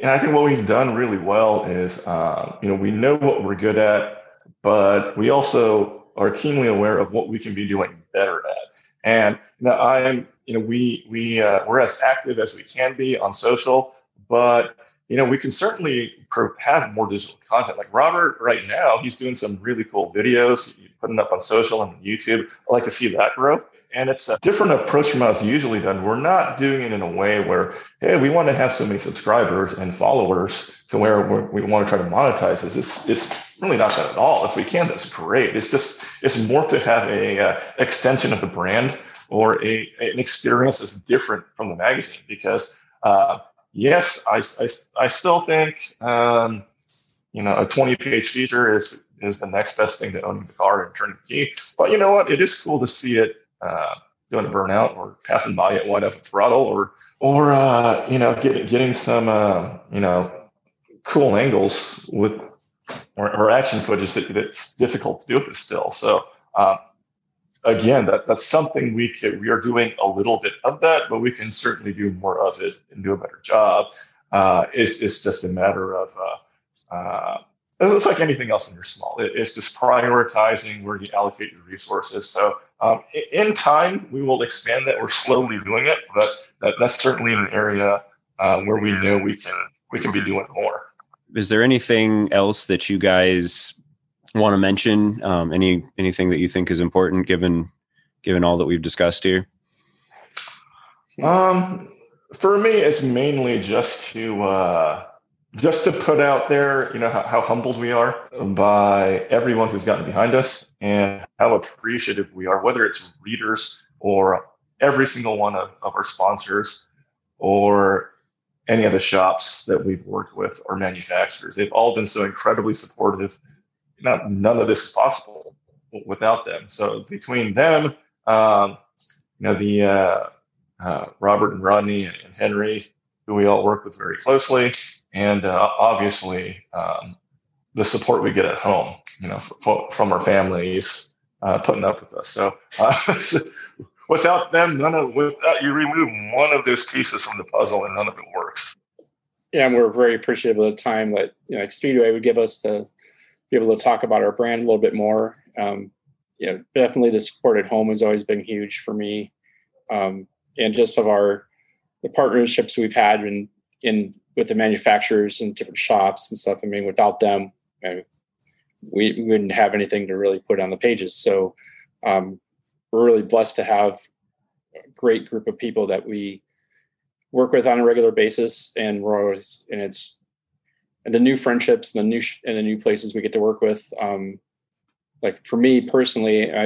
and I think what we've done really well is uh, you know we know what we're good at, but we also are keenly aware of what we can be doing better at. And I'm you know we we uh, we're as active as we can be on social, but you know, we can certainly have more digital content. Like Robert, right now, he's doing some really cool videos, putting up on social and YouTube. I like to see that grow. And it's a different approach from it's usually done. We're not doing it in a way where, hey, we want to have so many subscribers and followers to where we want to try to monetize this. It's, it's really not that at all. If we can, that's great. It's just, it's more to have a uh, extension of the brand or a, an experience that's different from the magazine because uh, yes, I, I, I still think um, you know a 20 page feature is is the next best thing to owning the car and turning the key. But you know what? It is cool to see it uh, doing a burnout or passing by at wide open throttle or or uh, you know getting getting some uh, you know cool angles with or, or action footage that, that's difficult to do with this still. So uh, again, that that's something we we are doing a little bit of that, but we can certainly do more of it and do a better job. Uh, it's, it's just a matter of uh, uh, it's like anything else when you're small. It, it's just prioritizing where you allocate your resources. So um, in time, we will expand that. We're slowly doing it, but that, that's certainly an area uh, where we know we can we can be doing more. Is there anything else that you guys want to mention? Um, any anything that you think is important given given all that we've discussed here? Um, For me, it's mainly just to uh, just to put out there, you know, how, how, humbled we are by everyone who's gotten behind us and how appreciative we are, whether it's readers or every single one of, of our sponsors or any of the shops that we've worked with or manufacturers. They've all been so incredibly supportive. Not, none of this is possible without them. So between them, um, you know, the uh, uh, Robert and Rodney and Henry, who we all work with very closely, and uh, obviously um, the support we get at home, you know, f- from our families uh, putting up with us. So, uh, without them, none of without you remove one of those pieces from the puzzle, and none of it works. Yeah, and we're very appreciative of the time that you know, Speedway would give us to be able to talk about our brand a little bit more. Um, yeah, definitely the support at home has always been huge for me, um, and just of our the partnerships we've had in in with the manufacturers and different shops and stuff. I mean, without them, we, we wouldn't have anything to really put on the pages. So um, we're really blessed to have a great group of people that we work with on a regular basis, and we're always and it's and the new friendships, and the new and the new places we get to work with. Um, like for me personally, I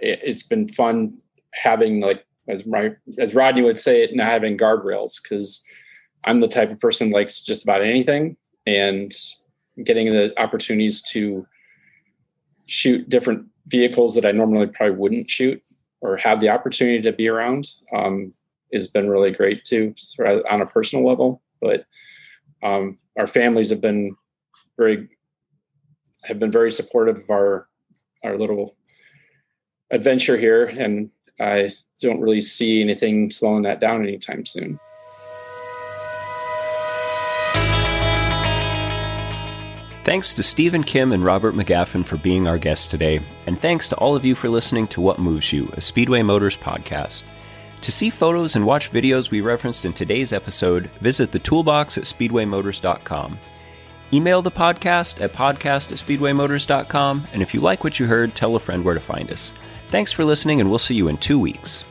it, it's been fun having like as my as Rodney would say it, not having guardrails because I'm the type of person likes just about anything, and getting the opportunities to shoot different vehicles that I normally probably wouldn't shoot or have the opportunity to be around um, has been really great too, on a personal level. But um, our families have been very have been very supportive of our our little adventure here, and I don't really see anything slowing that down anytime soon. Thanks to Stephen Kim and Robert McGaffin for being our guests today, and thanks to all of you for listening to What Moves You, a Speedway Motors podcast. To see photos and watch videos we referenced in today's episode, visit the toolbox at speedwaymotors.com. Email the podcast at podcast at speedwaymotors.com, and if you like what you heard, tell a friend where to find us. Thanks for listening, and we'll see you in two weeks.